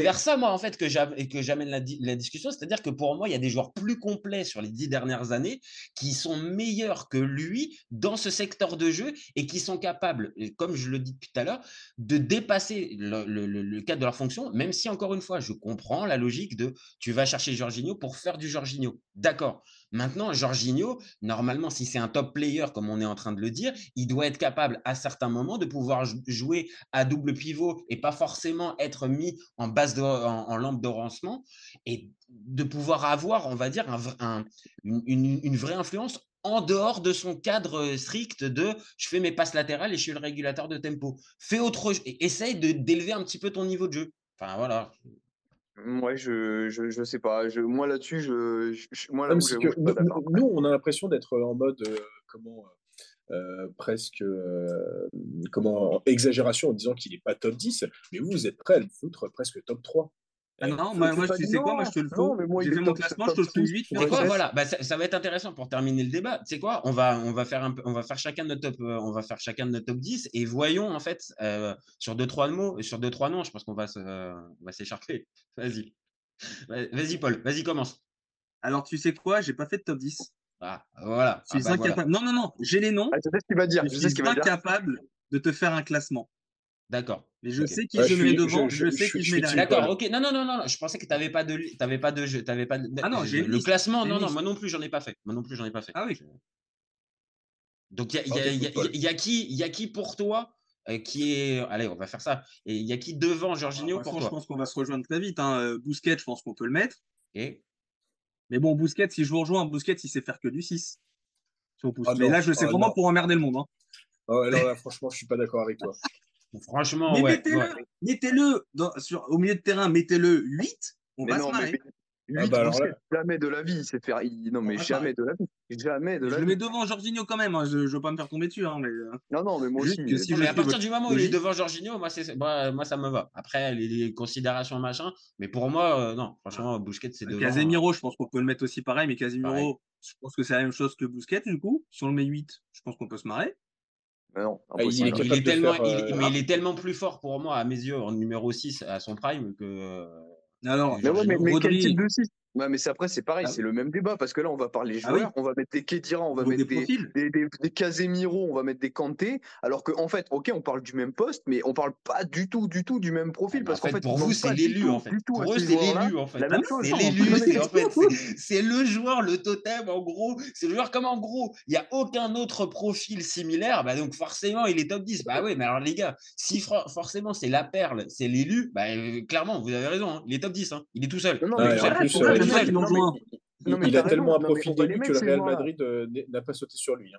vers ça, moi, en fait, que j'am- que j'amène la, di- la discussion. C'est-à-dire que pour moi, il y a des joueurs plus complets sur les dix dernières années qui sont meilleurs que lui dans ce secteur de jeu et qui sont capables, comme je le dis depuis tout à l'heure, de dépasser le cadre de leur fonction, même si, encore fois, je comprends la logique de tu vas chercher Jorginho pour faire du Jorginho. D'accord. Maintenant, Jorginho, normalement, si c'est un top player, comme on est en train de le dire, il doit être capable à certains moments de pouvoir jou- jouer à double pivot et pas forcément être mis en base de, en, lampe de lancement et de pouvoir avoir, on va dire, une, vraie influence en dehors de son cadre strict de je fais mes passes latérales et je suis le régulateur de tempo. Fais autre essaye d'élever un petit peu ton niveau de jeu. Enfin voilà. Ouais, je, je, je sais pas. Je, moi là-dessus, je, moi là où que nous, on a l'impression d'être en mode euh, comment euh, presque euh, comment exagération en disant qu'il n'est pas top 10, mais vous, vous êtes prêts à le foutre presque top 3. Ah non, Faut- moi, moi, tu sais quoi, non, moi je te le non, fous. mais moi, J'ai fait mon top- classement, je te le fous 6, 8. Tu sais quoi, voilà, bah, ça, ça va être intéressant pour terminer le débat. Tu sais quoi, on va, on va faire un peu, on va faire chacun de notre top, euh, on va faire chacun de notre top 10 et voyons en fait euh, sur deux trois mots, sur deux trois noms, je pense qu'on va se, euh, on va s'écharper. Vas-y, Va- vas-y Paul, vas-y commence. Alors tu sais quoi, j'ai pas fait de top 10. Ah, voilà. Je suis Ah, bah, voilà. Non, non, non, j'ai les noms. Ah, je sais ce qu'il va dire. Je Je sais ce suis qu'il va dire. incapable de te faire un classement. D'accord. Mais je sais qui Ouais, je je mets suis- devant, je- je, je- sais je- qui je je mets derrière. D'accord, ok. Non, non, non, non, je pensais que tu n'avais pas de, t'avais pas de jeu, t'avais pas de- Ah non, j'ai le classement. Non, non, moi non plus, j'en ai pas fait. Moi non plus, j'en ai pas fait. Ah oui. Donc, il y a, il y a- y y qui, il y a qui pour toi euh, qui est. Allez, on va faire ça. Et il y a qui devant Alors, Jorginho pour façon, je pense qu'on va se rejoindre très vite. Hein. Euh, Bousquet, je pense qu'on peut le mettre. Mais bon, Bousquet, si je vous rejoins, Bousquet, il sait faire que du 6. Si on pousse. Ah Mais là, je sais ah vraiment non. pour emmerder le monde. Hein. Ah ouais, alors là, franchement, je suis pas d'accord avec toi. Franchement, Mais ouais. mettez-le, ouais. mettez-le dans- sur, au milieu de terrain, mettez-le 8. On Mais va non, se marrer. mais, 8 Ah bah alors Busquets, là- jamais de la vie, c'est faire. il- Non, mais jamais de la vie. Jamais de Je la le vie. mets devant Jorginho quand même, hein, je, je veux pas me faire tomber dessus. Hein, mais... euh, Non, non, mais moi Juste aussi. que si Non, je mais à suis partir du moment où il est devant Jorginho, moi, c'est, moi, moi, ça me va. Après, les, les considérations, machin. Mais pour moi, euh, non, franchement, Busquets, c'est devant. Casemiro, je pense qu'on peut le mettre aussi pareil, mais Casemiro, Pareil. je pense que c'est la même chose que Busquets, du coup. Si on le met 8, je pense qu'on peut se marrer. Mais non, Ah, il est Il tellement, faire, il- mais il est tellement plus fort pour moi, à mes yeux, en numéro 6 à son prime que. euh, Alors, Mais ouais, mais, mais quel type de 6 Ouais, mais c'est après, c'est pareil, Ah c'est le même débat parce que là, on va parler Ah oui. joueurs, on va mettre des Kedira, on va Ou mettre des, profils. des, des, des Casemiro, on va mettre des Kanté, alors qu'en en fait, ok, on parle du même poste, mais on parle pas du tout, du tout du même profil en parce qu'en fait, fait, pour vous, c'est l'élu, en fait. Pour eux, ces c'est l'élu, en fait. C'est l'élu, c'est en fait, qu'est-ce c'est- c'est le joueur, le totem, en gros. C'est le joueur comme en gros, il n'y a aucun autre profil similaire, bah donc forcément, il est top 10. Bah oui, mais alors les gars, si for- forcément c'est la perle, c'est l'élu, bah euh, clairement, vous avez raison, hein, il est top 10. hein. Il est tout seul. Non, non, Il Ouais, Il l'ont joint. Il, il a tellement un profil d'élu que le Real. Madrid euh, n'a pas sauté sur lui. hein.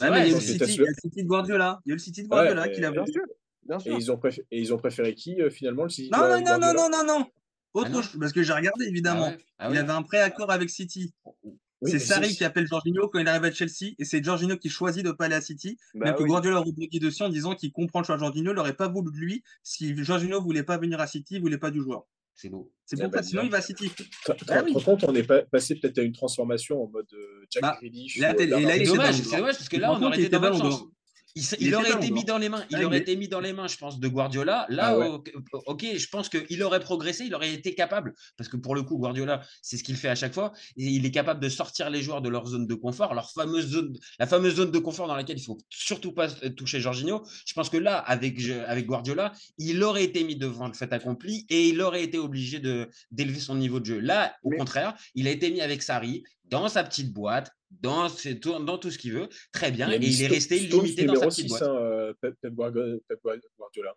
Ouais, mais il y a le City, il de Guardiola. Il y a le City de Ouais, Guardiola qui l'a bien Et ils ont, préféré, et ils ont préféré qui euh, finalement le City Non, non, non, non, non, non, non. Autre Ah non chose, parce que j'ai regardé Ah évidemment. ouais, ah Il oui. avait un préaccord avec City. Oui, c'est Sarri qui appelle Jorginho quand il arrive à Chelsea et c'est Jorginho qui choisit de pas aller à City. Bah même que. Guardiola rebondit dessus en disant qu'il comprend le choix de Jorginho, il n'aurait pas voulu de lui si Jorginho voulait pas venir à City, il voulait pas du joueur. C'est beau. C'est pour ça, sinon il va à City. Tu te Ah oui. rends compte, on est pas- passé peut-être à une transformation en mode Jack Grealish. C'est dommage, parce que là, on aurait qu'il été dans ballon chance. Il, aurait été mis dans les mains. Il Ah, aurait été mis dans les mains, je pense, de Guardiola. Là, Ah ouais. ok, je pense qu'il aurait progressé, il aurait été capable, parce que pour le coup, Guardiola, c'est ce qu'il fait à chaque fois. Et il est capable de sortir les joueurs de leur zone de confort, leur fameuse zone, la fameuse zone de confort dans laquelle il faut surtout pas euh, toucher Jorginho. Je pense que là, avec, Guardiola, il aurait été mis devant le fait accompli et il aurait été obligé de d'élever son niveau de jeu. Là, au Mais- contraire, il a été mis avec Sarri dans sa petite boîte, dans, ses dans tout ce qu'il veut, très bien, Il et il est resté limité dans sa petite 6, boîte. hein, euh, Pep, Pep Guardiola.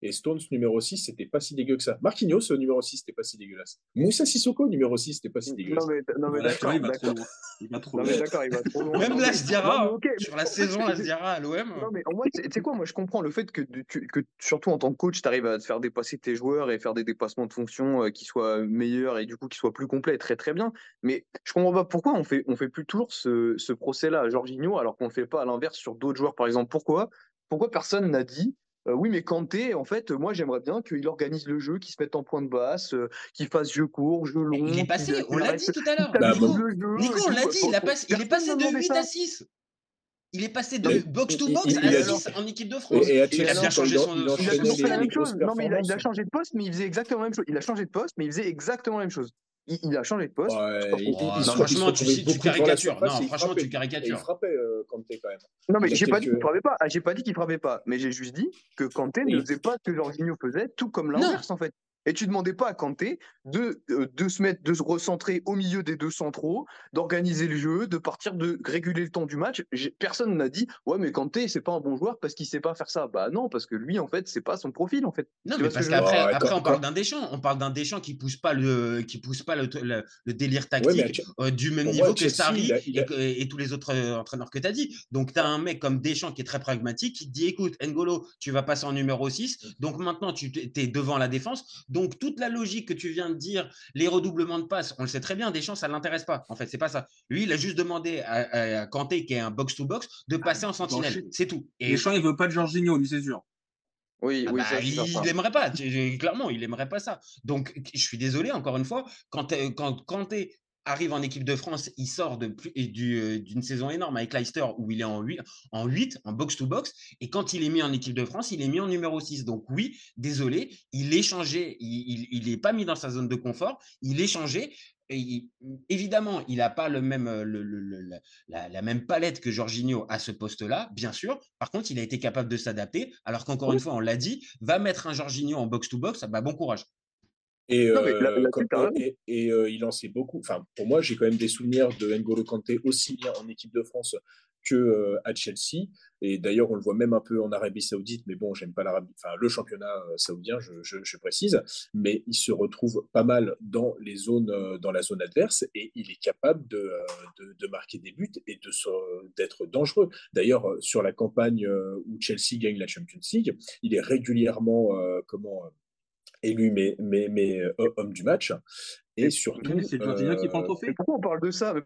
Et Stones numéro 6, c'était pas si dégueu que ça. Marquinhos au numéro 6, c'était pas si dégueulasse. Moussa Sissoko numéro 6, c'était pas si dégueulasse. Non, mais, non, mais Voilà, d'accord, il va trop d'accord. loin. Il va trop. Même ok, mais sur la saison c'est- Lasdiara à l'OM. Non, mais en vrai, tu sais quoi, moi je comprends le fait que, tu- que surtout en tant que coach, tu arrives à te faire dépasser tes joueurs et faire des dépassements de fonction euh, qui soient meilleurs et du coup qui soient plus complets, très très bien. Mais je comprends pas pourquoi on fait, on fait plus toujours ce, ce procès-là à Jorginho alors qu'on le fait pas à l'inverse sur d'autres joueurs, par exemple. Pourquoi? Pourquoi personne n'a dit euh, oui, mais Kanté, en fait, moi j'aimerais bien qu'il organise le jeu, qu'il se mette en point de basse, euh, qu'il fasse jeu court, jeu long. Il est passé, on l'a dit tout à l'heure. Bah, bon. Nico, et on l'a dit, il, a passé- il est passé de demandé 8 ça. à 6. Il est passé de box to box à il a 6 en équipe de France. et il a bien changé son, il a il a, changé de poste, mais il faisait exactement la même chose. Il a changé de poste, mais il faisait exactement la même chose. Il, il a changé de poste. Ouais, il- Oh, non, franchement, tu, caricatures. Non, franchement, frappait. tu Et il caricatures. frappait euh, Kanté quand même. Non, mais j'ai pas dit qu'il frappait pas. Ah, J'ai pas dit qu'il frappait pas. Mais j'ai juste dit que Kanté ne faisait pas ce que Jorginho faisait, tout comme l'inverse en fait. Et tu demandais pas à Kanté de, euh, de se mettre, de se recentrer au milieu des deux centraux, d'organiser le jeu, de partir, de réguler le temps du match. Personne n'a dit ouais mais Kanté c'est pas un bon joueur parce qu'il sait pas faire ça. Bah non parce que lui en fait c'est pas son profil en fait. Non, Tu mais parce qu'après, après, quand- on parle quand- d'un Deschamps. On parle d'un Deschamps qui pousse pas le, qui pousse pas le, le, le délire Ouais, tactique euh, du même niveau que Sarri et, tous les autres euh, entraîneurs que tu as dit. Donc, tu as un mec comme Deschamps qui est très pragmatique, qui te dit écoute, N'Golo, tu vas passer en numéro 6. Donc, maintenant, tu es devant la défense. Donc, toute la logique que tu viens de dire, les redoublements de passes, on le sait très bien, Deschamps, ça ne l'intéresse pas. En fait, c'est pas ça. Lui, il a juste demandé à, à Kanté, qui est un box-to-box, de passer en sentinelle. C'est tout. Et Deschamps, il veut pas de Jorginho, lui, c'est sûr. Oui ah oui bah, ça, il n'aimerait pas, clairement, il n'aimerait pas ça. Donc, je suis désolé, encore une fois, quand, quand Kanté arrive en équipe de France, il sort de du, euh, d'une saison énorme avec Leicester où il est en 8, en 8, en box-to-box, et quand il est mis en équipe de France, il est mis en numéro 6. Donc oui, désolé, il est changé, il n'est pas mis dans sa zone de confort, il est changé. Et il- évidemment, il n'a pas le même, euh, le- le- le- la, même palette que Jorginho à ce poste-là, bien sûr. Par contre, il a été capable de s'adapter. Alors qu'encore une fois, on l'a dit, va mettre un Jorginho en box-to-box, bah, bon courage. Et, Non, euh, euh, il lançait beaucoup. Enfin, pour moi, j'ai quand même des souvenirs de N'Golo Kanté aussi bien en équipe de France que euh, à Chelsea. Et d'ailleurs, on le voit même un peu en Arabie Saoudite. Mais bon, j'aime pas l'Arabie, enfin le championnat euh, saoudien, je, je- je précise. Mais il se retrouve pas mal dans les zones, euh, dans la zone adverse, et il est capable de, de, de marquer des buts et de d'être dangereux. D'ailleurs, sur la campagne où Chelsea gagne la Champions League, il est régulièrement, comment élu mais, mais, mais euh, homme du match. Et surtout. C'est Jorginho qui prend le euh, trophée. mais pourquoi on parle de ça? Mais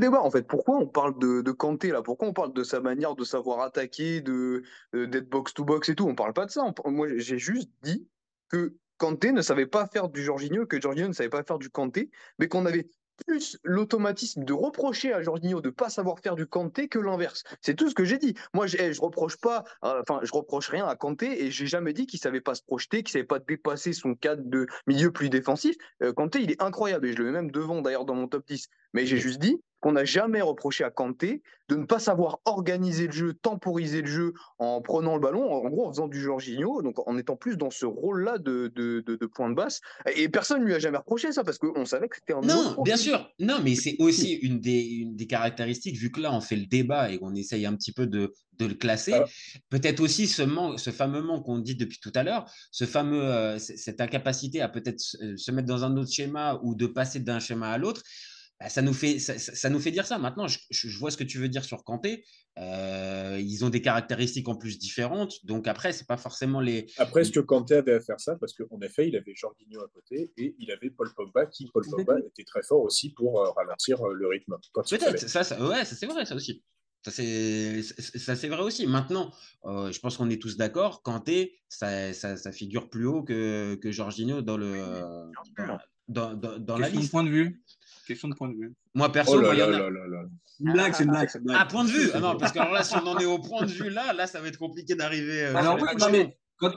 débat en fait. Pourquoi on parle de, de Kanté là? Pourquoi on parle de sa manière de savoir attaquer, de de- d'être box to box et tout? On parle pas de ça. On moi, j'ai juste dit que Kanté ne savait pas faire du Jorginho, que Jorginho ne savait pas faire du Kanté, mais qu'on avait plus l'automatisme de reprocher à Jorginho de pas savoir faire du Kanté que l'inverse. C'est tout ce que j'ai dit. Moi, je, eh, je reproche pas, euh, enfin, je reproche rien à Kanté et j'ai jamais dit qu'il savait pas se projeter, qu'il savait pas dépasser son cadre de milieu plus défensif. Euh, Kanté, il est incroyable et je le mets même devant d'ailleurs dans mon top 10. Mais j'ai juste dit qu'on n'a jamais reproché à Kanté de ne pas savoir organiser le jeu, temporiser le jeu en prenant le ballon, en gros en faisant du Jorginho, donc en étant plus dans ce rôle-là de, de, de, de point de basse. Et personne ne lui a jamais reproché ça parce qu'on savait que c'était un Non, bien sûr. Non, mais c'est aussi une des, une des caractéristiques, vu que là, on fait le débat et qu'on essaye un petit peu de, le classer. Ah. Peut-être aussi ce, fameux manque qu'on dit depuis tout à l'heure, ce fameux, euh, cette incapacité à peut-être se se mettre dans un autre schéma ou de passer d'un schéma à l'autre. Bah, ça nous, fait, ça, nous fait dire ça. Maintenant, je, vois ce que tu veux dire sur Kanté. Euh, ils ont des caractéristiques en plus différentes. Donc après, c'est pas forcément les. Après, est-ce que Kanté avait à faire ça? Parce qu'en effet, il avait Jorginho à côté et il avait Paul Pogba, qui, Paul Pogba, était très fort aussi pour euh, ralentir euh, le rythme. Peut-être, ça, ça, ouais, ça c'est vrai, ça aussi. Ça c'est, ça c'est vrai aussi. Maintenant, euh, je pense qu'on est tous d'accord. Kanté, ça, ça, ça figure plus haut que, que Jorginho dans le dans, dans, dans- dans la Question de liste. point de vue? Question de point de vue. Moi perso, Oh là moi, y en a. blague, c'est une blague. c'est une blague. Ah, point de vue. Ah non, parce que alors là, si on en est au point de vue là, là, ça va être compliqué d'arriver. euh, Alors oui, non, mais quand,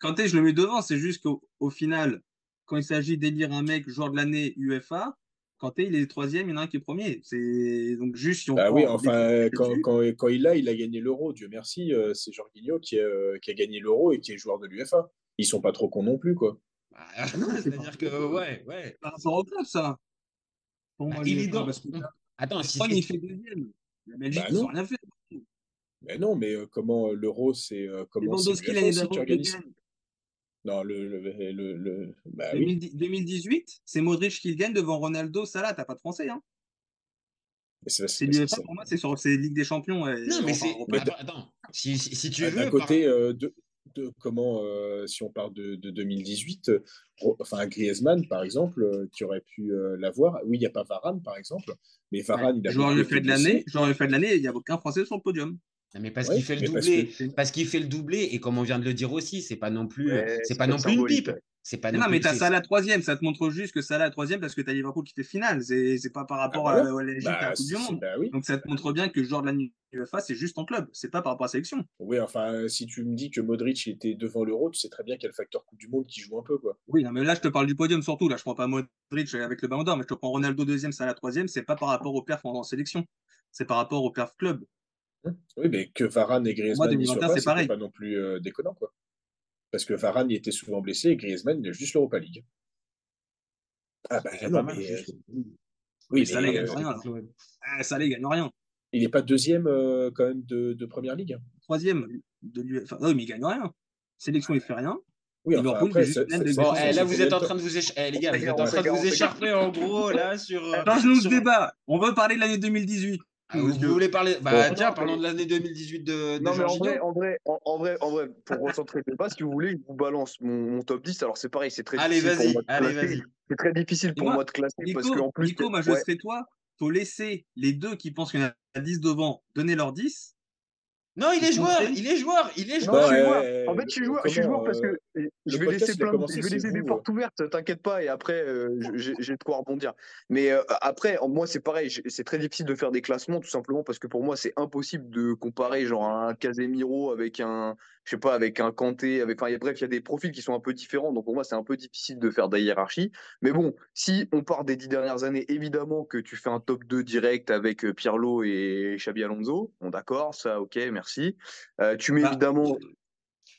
quand je le mets devant, c'est juste qu'au au final, quand il s'agit d'élire un mec joueur de l'année UFA, Kanté, il est troisième, il y en a un qui est premier. C'est donc juste si on Bah oui, enfin, quand, quand, quand il l'a, il a gagné l'euro. Dieu merci, euh, c'est Jorginho qui, a- qui a gagné l'euro et qui est joueur de l'UFA. Ils sont pas trop cons non plus, quoi. Bah, C'est-à-dire que ouais, ouais. par rapport au club, ça. Pour Bah, il est dans. parce que Attends, si il fait deuxième. La Belgique, Bah ils rien fait. Mais non, mais euh, comment euh, l'euro, c'est euh, comment c'est. Non, le, le, le, le- bah oui. 2010 2018, c'est Modric qui le gagne devant Ronaldo, Salah. T'as pas de français, hein. C'est- l'UEFA, pour moi, c'est sur c'est Ligue des Champions. et- Non, mais enfin, c'est. Attends, attends. Si, si, si tu À- veux. Par- euh, de, de comment, euh, si on parle de, de 2018, euh, enfin Griezmann, par exemple, euh, qui aurait pu euh, l'avoir. Oui, il n'y a pas Varane, par exemple, mais Varane, il a Joueur le fait de l'année, joueur le fait de l'année, il n'y a aucun Français sur le podium. Non, mais parce Ouais, qu'il fait le doublé, que- parce qu'il fait le doublé, et comme on vient de le dire aussi, c'est pas non plus, Ouais, c'est c'est pas non plus une pipe. C'est pas non non, mais t'as Salah troisième, ça te montre juste que Salah troisième parce que t'as Liverpool qui fait finale. C'est c'est pas par rapport Ah, à, à l'Égypte Bah, à la Coupe du Monde. bah oui. Donc ça te montre bien que le joueur de l'année UEFA, c'est juste en club, c'est pas par rapport à la sélection. Oui, enfin, si tu me dis que Modric était devant l'Euro, tu sais très bien qu'il y a le facteur Coupe du Monde qui joue un peu, quoi. Oui, non, mais là, je te parle du podium surtout. Là, je prends pas Modric avec le Ballon d'Or, mais je te prends Ronaldo deuxième, Salah troisième. C'est pas par rapport au perf en sélection, c'est par rapport au perf club. Oui, mais que Varane et Griezmann soient 2021, pas, c'est pas non plus euh, déconnant, quoi. Parce que Varane il était souvent blessé et Griezmann il a juste l'Europa League. Ah bah C'est non, pas mal, mais, juste. oui, Mais mais, gagne euh, rien. Ah, Salah, il gagne rien. il n'est pas deuxième euh, quand même de, de première ligue. hein. Troisième de l'UEFA. Non, mais il gagne rien. Sélection, il fait rien. Oui, enfin, Liverpool, après, juste de Bon, eh, là, vous êtes en train de vous éch- eh, les gars, vous êtes en train de vous écharper en gros là sur. euh, sur- ce débat. On veut parler de l'année 2018. Ah, vous, que- voulez parler Bah Bon. tiens, Non, parlons mais- de l'année 2018 de, de Non, mais en vrai, en vrai, en, en vrai, en vrai, pour recentrer le débat, si vous voulez, je vous balance mon, mon top 10. Alors, c'est pareil, c'est très Allez, difficile pour vas-y, moi allez, vas-y. C'est très difficile pour moi, moi de classer parce Nico, qu'en plus. Nico, moi, je ouais. serais toi. Faut laisser les deux qui pensent qu'il y en a 10 devant donner leur 10. Non, il est joueur, il est joueur, il est joueur. je suis Ouais, joueur. ouais, En fait, je suis joueur, je suis joueur parce que euh, je vais podcast, laisser plein, de- commencé, je vais laisser des vous, portes ouvertes, t'inquiète pas, et après, euh, j'ai de quoi rebondir. Mais euh, après, moi, c'est pareil, c'est très difficile de faire des classements, tout simplement parce que pour moi, c'est impossible de comparer genre un Casemiro avec un, je sais pas, avec un Kanté, avec, enfin, bref, il y a des profils qui sont un peu différents, donc pour moi, c'est un peu difficile de faire des hiérarchies. Mais bon, si on part des dix dernières années, évidemment que tu fais un top 2 direct avec Pirlo et Xabi Alonso, bon d'accord, ça, ok, merci. Euh, tu mets Bah, évidemment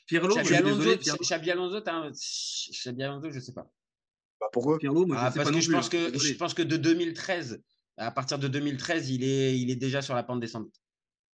Pirlo, Xabi Alonso, Xabi Alonso, t'as un- Xabi Alonso, je sais pas. Bah, pourquoi? Pirlo, moi, je Ah, sais parce pas que non je plus, pense que désolé. je pense que de 2013, à partir de 2013, il est il est déjà sur la pente descendante.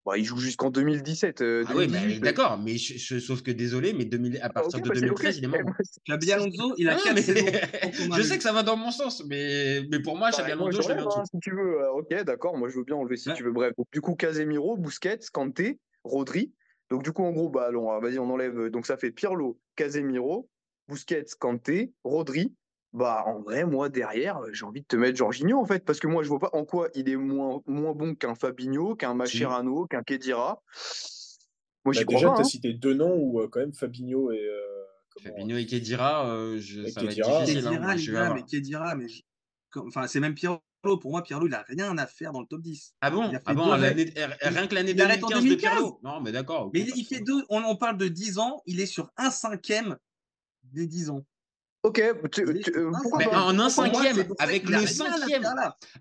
Bah, il joue jusqu'en 2017. euh, Ah oui, mais 2018, d'accord, mais je- je- sauf que désolé, mais 2000 à Ah, partir de bah, c'est 2013, ok. il est mort. Xabi Alonso, il a Ah, 4 mais- je sais que ça va dans mon sens, mais, mais pour moi, Xabi Alonso, je en hein, si tu veux. Euh, ok, d'accord. Moi, je veux bien enlever si Ouais. tu veux. Bref, donc, du coup, Casemiro, Busquets, Kanté, Rodri. Donc, du coup, en gros, bah, allons, euh, vas-y, on enlève. Donc, ça fait Pirlo, Casemiro, Busquets, Kanté, Rodri. Bah, en vrai, moi, derrière, euh, j'ai envie de te mettre Jorginho, en fait, parce que moi, je vois pas en quoi il est moins, moins bon qu'un Fabinho, qu'un Mascherano, qu'un Kedira. Moi, Bah, déjà, pas. tu as hein. cité deux noms où euh, quand même Fabinho et. euh, Fabinho et Kedira, euh, je- Et ça va être Kedira. difficile. hein, Kedira, moi, les gars, mais Kedira, mais je- enfin, c'est même Pirlo. Pour moi, Pirlo, il a rien à faire dans le top 10. Ah bon? Il a fait Ah bon, l'année- arrêts. rien que l'année Il arrête en 2015 de 2015. Pirlo Non, mais d'accord. Mais il fait deux, on, on parle de 10 ans, il est sur un cinquième des 10 ans. Ok, tu- tu- euh, Mais pas en un moi, cinquième, ça avec le cinquième,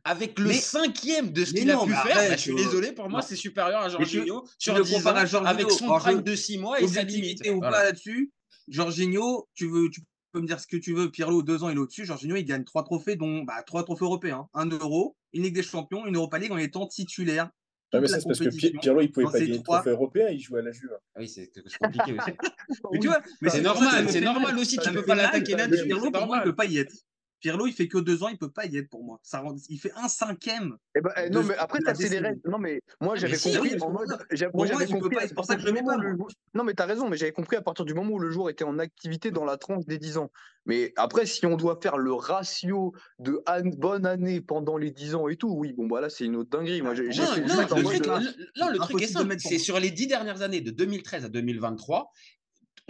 avec le Mais- cinquième de ce qu'il a pu faire, bah, je suis désolé, pour moi, c'est supérieur à Jorginho tu sur le 10 compares ans, à Jorginho. avec son prime de 6 mois et sa limite. Ou pas là-dessus, Jorginho, tu veux, tu peux me dire ce que tu veux. Pirlo, deux ans, il est au-dessus. Jorginho, il gagne trois trophées, dont bah, trois trophées européens. Un euro, une Ligue des Champions, une Europa League en étant titulaire. Ouais, mais ça, c'est parce que Pirlo, il pouvait pas gagner trois- trophée européen, il jouait à la Juve. Ah oui, c'est compliqué aussi. Mais tu vois, mais C'est normal, c'est normal mal. aussi, tu me peux pas l'attaquer là-dessus, Pirlo, pour moi, il normal. peut pas y être. Pirlo, il fait que deux ans, il peut pas y être pour moi. Ça rend... Il fait un cinquième. Eh ben, eh, non, mais après, c'est les règles. Non, mais moi, j'avais si, compris oui, en mode. moi- j'avais compris. c'est pour ça que je le mets pas, le Non, mais t'as raison, mais j'avais compris à partir du moment où le joueur était en activité dans la tranche des 10 ans. Mais après, si on doit faire le ratio de an- bonne année pendant les 10 ans et tout, oui, bon, bah là, c'est une autre dinguerie. Moi, Non, non, en le truc, le- non, le truc est simple. C'est sur les dix dernières années, de 2013 à 2023,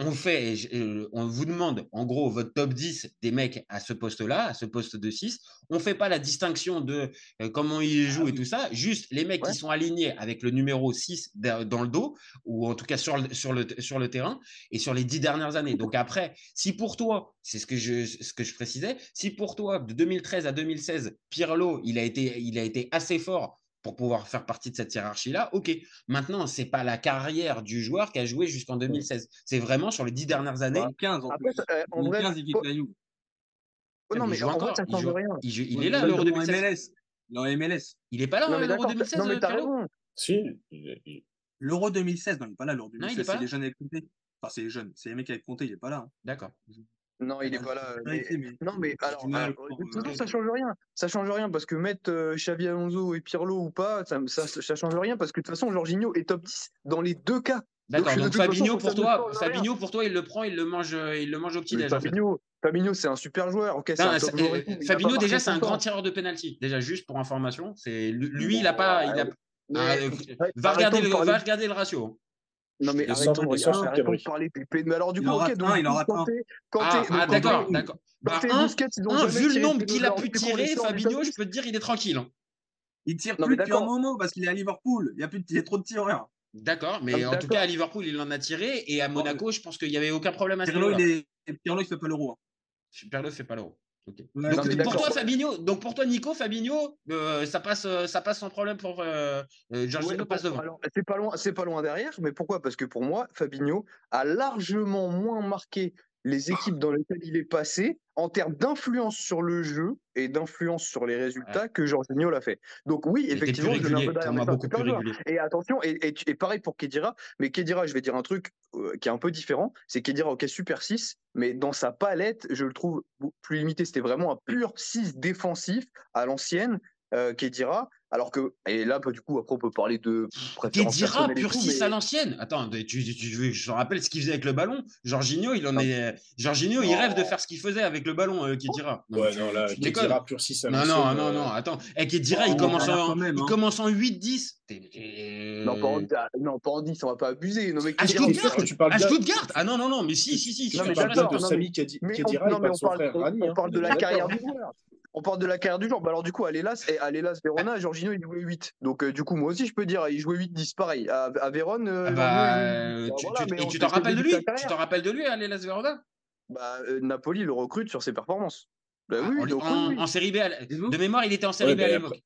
on fait, je- on vous demande en gros votre top 10 des mecs à ce poste-là, à ce poste de 6. On fait pas la distinction de euh, comment ils jouent et tout ça. Juste les mecs Ouais. qui sont alignés avec le numéro 6 da- dans le dos, ou en tout cas sur le, sur le, sur le terrain, et sur les dix dernières années. Donc après, si pour toi, c'est ce que je, ce que je précisais, si pour toi, de 2013 à 2016, Pirlo, il a été, il a été assez fort pour pouvoir faire partie de cette hiérarchie-là, ok. Maintenant, c'est pas la carrière du joueur qui a joué jusqu'en 2016. C'est vraiment sur les dix dernières années. 2015 en Après, plus. euh, en vrai. 2015, il quitte la Juve. Oh, non, il mais joue en vrai, encore. ça Il, change joue- rien. il joue- il Ouais, est là, l'Euro dans 2016. MLS. Dans MLS. Il est pas là, Non, mais l'Euro d'accord, 2016, non, mais t'as Pirlo raison. Si, L'Euro 2016, non, il est pas là, l'Euro Non, il est 2016. pas C'est les jeunes avec Conté. Enfin, c'est les jeunes. C'est les mecs avec Conté, il est pas là. hein. D'accord. Non, il est pas là. Mais- Non, mais alors, de toute façon, ça change rien. Ça change rien parce que mettre euh, Xavi Alonso et Pirlo ou pas, ça, ça, ça change rien parce que de toute façon, Jorginho est top 10 dans les deux cas. D'accord. Donc, façon, Fabinho, pour toi. Fabinho, pour toi, il le prend, il le mange, euh, il le mange au en fait. Fabinho, Fabinho, c'est un super joueur. Non, un top euh, Fabinho, déjà, c'est un grand tireur de penalty. Déjà, juste pour information, c'est lui, il Bon, a pas, il a. ouais, mais- Ah, arrête- va arrêtons regarder de le, parler- va regarder le ratio. Non mais arrêtons, de parler pépé. Mais alors du coup, ok, donc il rate quand Ah, ah, quand d'accord, t'es- d'accord. Bah, vu le nombre qu'il a pu tirer, Fabinho, je peux te dire, il est tranquille. hein. Il tire plus depuis un moment parce qu'il est à Liverpool. Il y a, plus de- il y a trop de tireurs. D'accord, mais Ah, en tout cas, à Liverpool, il en a tiré, et à Monaco, je pense qu'il n'y avait aucun problème à ce Pirlo, niveau-là. il est... Pirlo, il fait pas l'euro. hein. Pirlo fait pas l'euro. Ouais, donc, pour toi, Fabinho, donc pour toi, Nico, Fabinho, euh, ça passe, euh, ça passe sans problème pour euh, euh, Jorginho Ouais, passe bon, devant. alors, c'est pas loin, c'est pas loin derrière, mais pourquoi? Parce que pour moi, Fabinho a largement moins marqué les équipes dans lesquelles il est passé en termes d'influence sur le jeu et d'influence sur les résultats que Jorginho l'a fait. Donc oui, Il effectivement, je un régulier, peu un beaucoup super plus. Et attention, et, et, et pareil pour Kedira, mais Kedira, je vais dire un truc euh, qui est un peu différent, c'est Kedira, ok, super 6, mais dans sa palette, je le trouve plus limité. C'était vraiment un pur 6 défensif à l'ancienne, euh, Kedira, alors que, et là, bah, du coup, après, on peut parler de Kedira, et pur tout, 6 mais- à l'ancienne. Attends, tu, tu, tu je te rappelle ce qu'il faisait avec le ballon. Jorginho, il en est. Jorginho, il Non. rêve de faire ce qu'il faisait avec le ballon, euh, Kedira. Non, Ouais, tu- non, là, tu Kedira déconnes. pur 6 à Non, l'ancienne, non, non, euh, non, attends. Eh, Kedira, Oh, il commence en, quand même, il hein. commence en 8-10. T'es- t'es- Non, pas en, ah, non, pas en 10, on va pas abuser. Non, mais À Stuttgart que tu parles À Stuttgart Ah non, non, non, mais si, si, si. Non, tu mais de non, Sami mais- mais Kedira, on, non, mais parle on de parle, on- on hein, de la carrière du joueur. On parle de la carrière du joueur. Bah alors du coup, à l'Elas, et à l'Elas Verona, Jorginho il jouait 8. Donc euh, du coup, moi aussi je peux dire, il jouait 8-10, pareil. À, à Vérone, euh, Ah bah, il jouait euh, 8. Bah, tu- voilà, sait t'en rappelles de lui. Tu t'en rappelles de lui, à Las Verona? Bah, euh, Napoli le recrute sur ses performances. Bah Ah, oui, en, donc oui, en- oui. en série B, à la- de mémoire, il était en série Ouais, B à l'époque.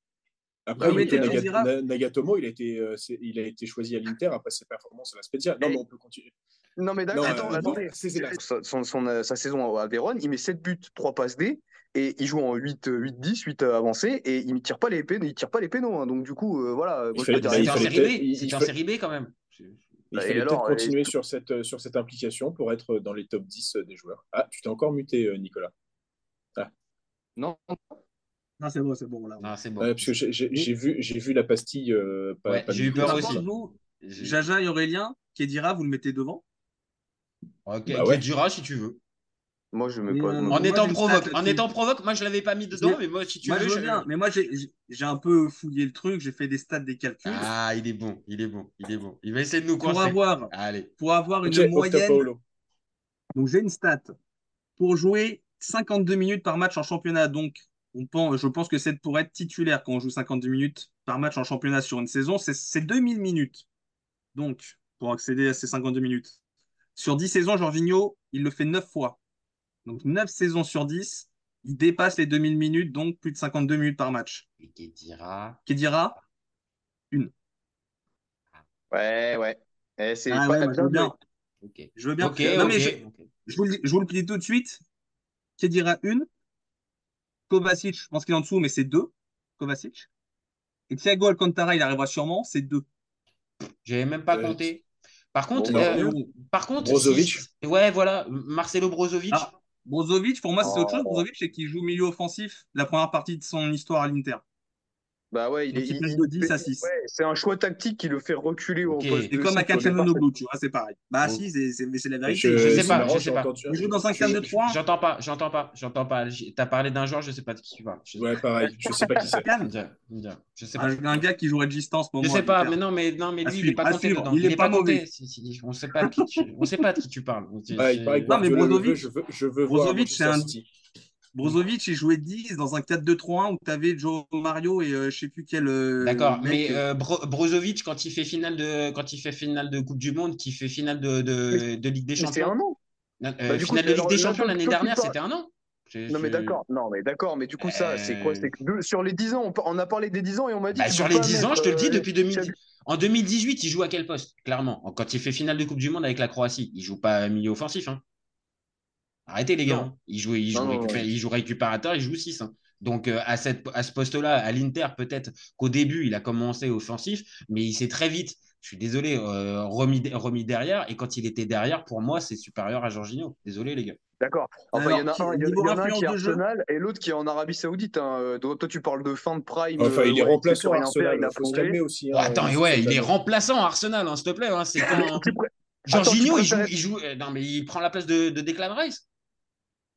Après, Vous Nico mettez Naga- Kedira Na- Nagatomo, il a, été, euh, il a été choisi à l'Inter après ses performances à la Spezia. Non, Et- mais on peut continuer. Non mais d'accord, Non, attends, euh, attendez. c'est- c'est là. Son- son- son, euh, sa saison à Vérone, il met 7 buts, 3 passes D, et il joue en 8, 8-10, 8 avancé, et il ne tire pas les pénaux, il tire pas les pénaux. hein. donc du coup, euh, voilà. C'était il en série B. quand même. Il Bah, et fallait alors, peut-être et- continuer sur, cette, euh, sur cette implication pour être dans les top 10 des joueurs. Ah, tu t'es encore muté, euh, Nicolas. Non, Non, c'est bon, c'est bon. Là. Non, c'est bon. Ouais, parce que j'ai vu, j'ai vu la pastille. euh, pas- Ouais, pas j'ai eu peur aussi. vous, Jaja et Aurélien, Kedira, vous le mettez devant? Ok, Bah ouais. Kedira si tu veux. Moi, je Mais, pas. euh, En moi, étant provoque, en étant provoque, moi je l'avais pas mis dedans, Mais- mais moi si tu Moi, veux, je veux bien, mais moi, j'ai j'ai un peu fouillé le truc, j'ai fait des stats, des calculs. Ah, il est bon, il est bon, il est bon. Il va essayer de nous pour coincer. avoir, Allez. pour avoir une moyenne. Donc, j'ai une stat. Pour jouer 52 minutes par match en championnat, donc on pense, je pense que c'est pour être titulaire quand on joue 52 minutes par match en championnat sur une saison, c'est c'est 2000 minutes. Donc, pour accéder à ces 52 minutes. Sur 10 saisons, Jorginho, il le fait 9 fois. Donc, 9 saisons sur 10, il dépasse les 2000 minutes, donc plus de 52 minutes par match. Et Kedira. Kedira, une. Ouais, ouais. Eh, c'est Ah pas ouais, je veux bien. Ok. Je veux bien. Ok, non, mais je, je vous, le- je vous le dis tout de suite. Kedira, une. Kovacic, je pense qu'il est en dessous, mais c'est deux. Kovacic. Et Thiago Alcantara, il arrivera sûrement, c'est deux. J'avais même pas Euh, compté. Par contre, bon, euh, par contre, Brozovic. si- ouais, voilà, Marcelo Brozovic. Ah, Brozovic, pour moi, c'est autre chose. Oh. Brozovic, c'est qu'il joue milieu offensif la première partie de son histoire à l'Inter. Bah ouais, il est. Il il- passe il de 10 à fait- 6. ouais, c'est un choix tactique qui le fait reculer au Ok. poste C'est comme au. Calciano tu vois, c'est pareil. Bah si, c'est c'est- mais c'est la Je, vérité. Je sais c'est pas, je sais pas. Il joue dans un Je- 4-2-3. J'entends pas, j'entends pas, j'entends pas. T'as parlé d'un joueur, je sais pas de qui tu parles. Je, Ouais, pareil, je sais pas qui c'est. je sais pas. Un, un gars qui jouerait Gistan en ce moment. Je sais pas, mais non, mais non, mais À lui, il est pas à compté dedans. Il est pas mauvais. On sait pas de qui tu, on sait pas de qui tu parles. Ah, que Non, mais Brozovic- je veux, je voir Brozovic, c'est un-. Brozovic, il jouait 10 dans un 4-2-3-1 où tu avais Joe Mario et euh, je sais plus quel. euh, D'accord, mais euh, Bro- Brozovic, quand il fait finale de, quand il fait finale de Coupe du Monde, qui fait finale de, de, de Ligue des Champions. un an. Non, euh, Bah, du coup, finale de Ligue des Champions l'année dernière, c'était un an. Non mais d'accord, non mais d'accord, mais du coup ça c'est quoi? Euh, C'est sur les 10 ans, on, a parlé des 10 ans et on m'a dit Bah, sur les pas 10 ans, je te le dis, depuis 2010. Thiago- En 2018, il joue à quel poste Clairement, quand il fait finale de Coupe du Monde avec la Croatie, il joue pas milieu offensif. hein. Arrêtez les gars. Il, joue, il, joue Non, non, récupé- ouais. il joue récupérateur, il joue 6. hein. Donc euh, à, cette, à ce poste-là, à l'Inter, peut-être qu'au début, il a commencé offensif, mais il s'est très vite, je suis désolé, euh, remis, remis derrière. Et quand il était derrière, pour moi, c'est supérieur à Jorginho. Désolé les gars. D'accord. Enfin, il y en a Alors, un, il y, a- niveau il y en a un influence qui est jeu. Arsenal et l'autre qui est en Arabie Saoudite. Hein. Euh, donc, Toi, tu parles de fin de prime. Enfin, il est ouais, remplaçant rien Arsenal, il a il faut se plongé. calmer aussi. Hein, attends, et faut ouais, il est remplaçant à Arsenal, hein, s'il te plaît. hein, c'est Jorginho, Attends, il joue, il joue. Non, mais il prend la place de, de Declan Rice.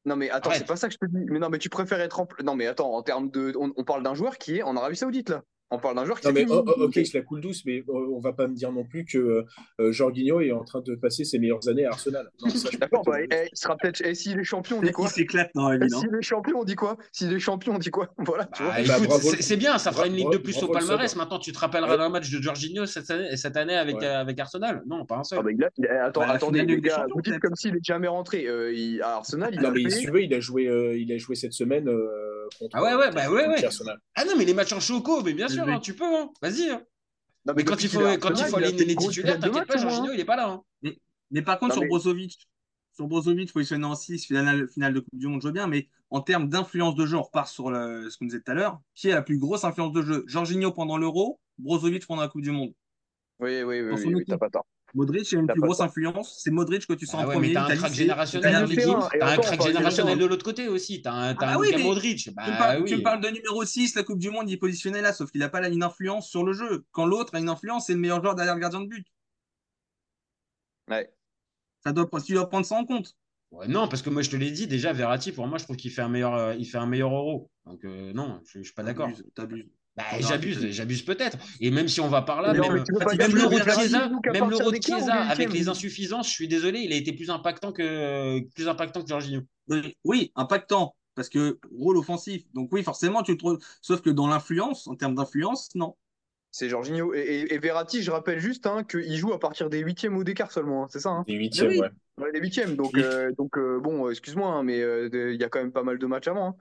Non mais attends, c'est pas ça que je te dis. Mais non, mais tu préfères être en... Non mais attends, en termes de, on, on parle d'un joueur qui est en Arabie Saoudite là. On parle d'un joueur qui Non est mais oh, oh, ok, il se la coule douce, mais euh, on va pas me dire non plus que euh, Jorginho est en train de passer ses meilleures années à Arsenal. Non, ça, je D'accord, bah, dire. eh, il sera peut-être. Et s'il est champion, on dit Il quoi s'éclate la Et ville. hein. S'il est champion, on dit quoi S'il est champion, on dit quoi Voilà, tu vois. Ah, Bah, écoute, bravo- c'est- c'est bien, ça fera bra- une ligue de plus au bravo le palmarès. Maintenant, tu te rappelleras Ouais. d'un match de Jorginho cette année, cette année avec, Ouais. euh, avec Arsenal Non, pas un seul. Ah bah, il a- il a- attends, Bah, attendez, les gars, vous dites comme s'il est jamais rentré. Euh, il- à Arsenal, il Non a mais fait. si tu veux, il a joué, euh, il a joué cette semaine euh, contre. Ah ouais, ouais, bah ouais, ouais. Ah non, mais les matchs en choco, mais bien sûr, hein, tu peux, hein. vas-y. hein. Non, Mais quand il faut, est quand il faut aligner les titulaires, t'inquiète pas, Jorginho, il est pas là. hein. Mais par contre, Non, sur mais- Brozovic, sur Brozovic, positionné en 6, finale, finale de Coupe du Monde, je veux bien, mais en termes d'influence de jeu, on repart sur le- ce qu'on disait tout à l'heure. Qui a la plus grosse influence de jeu? Jorginho pendant l'Euro, Brozovic pendant la Coupe du Monde. Oui, oui, oui, oui, t'as pas tort. Modric a une plus grosse influence. C'est Modric que tu sens Ah en premier. mais t'as un crack générationnel T'as un crack on parle de générationnel numéro de l'autre côté aussi. T'as un, t'as Ah un oui, Modric. Tu me, Bah tu me parles de numéro 6, la Coupe du Monde, il est positionné là, sauf qu'il n'a pas là une influence sur le jeu. Quand l'autre a une influence, c'est le meilleur joueur derrière le gardien de but. Ouais. Ça doit, tu dois prendre ça en compte. Ouais, non, parce que moi, je te l'ai dit, déjà, Verratti, pour moi, je trouve qu'il fait un meilleur, euh, il fait un meilleur euro. Donc, euh, non, je, je suis pas d'accord. T'abuses, t'abuses. Bah, j'abuse, j'abuse peut-être. Et même si on va par là, Non, même, même l'euro de Chiesa, même l'euro de Chiesa, avec les insuffisances, je suis désolé, il a été plus impactant que, plus impactant que Jorginho. Oui, impactant, parce que rôle offensif. Donc oui, forcément, tu te trouves. Sauf que dans l'influence, en termes d'influence, non. C'est Jorginho. Et, et- et Verratti, je rappelle juste hein, qu'il joue à partir des huitièmes ou des quarts seulement, hein, c'est ça hein Les huitièmes, oui. ouais. Ouais, Les huitièmes. Donc, euh, donc euh, bon, excuse-moi, hein, mais euh, il y a quand même pas mal de matchs avant.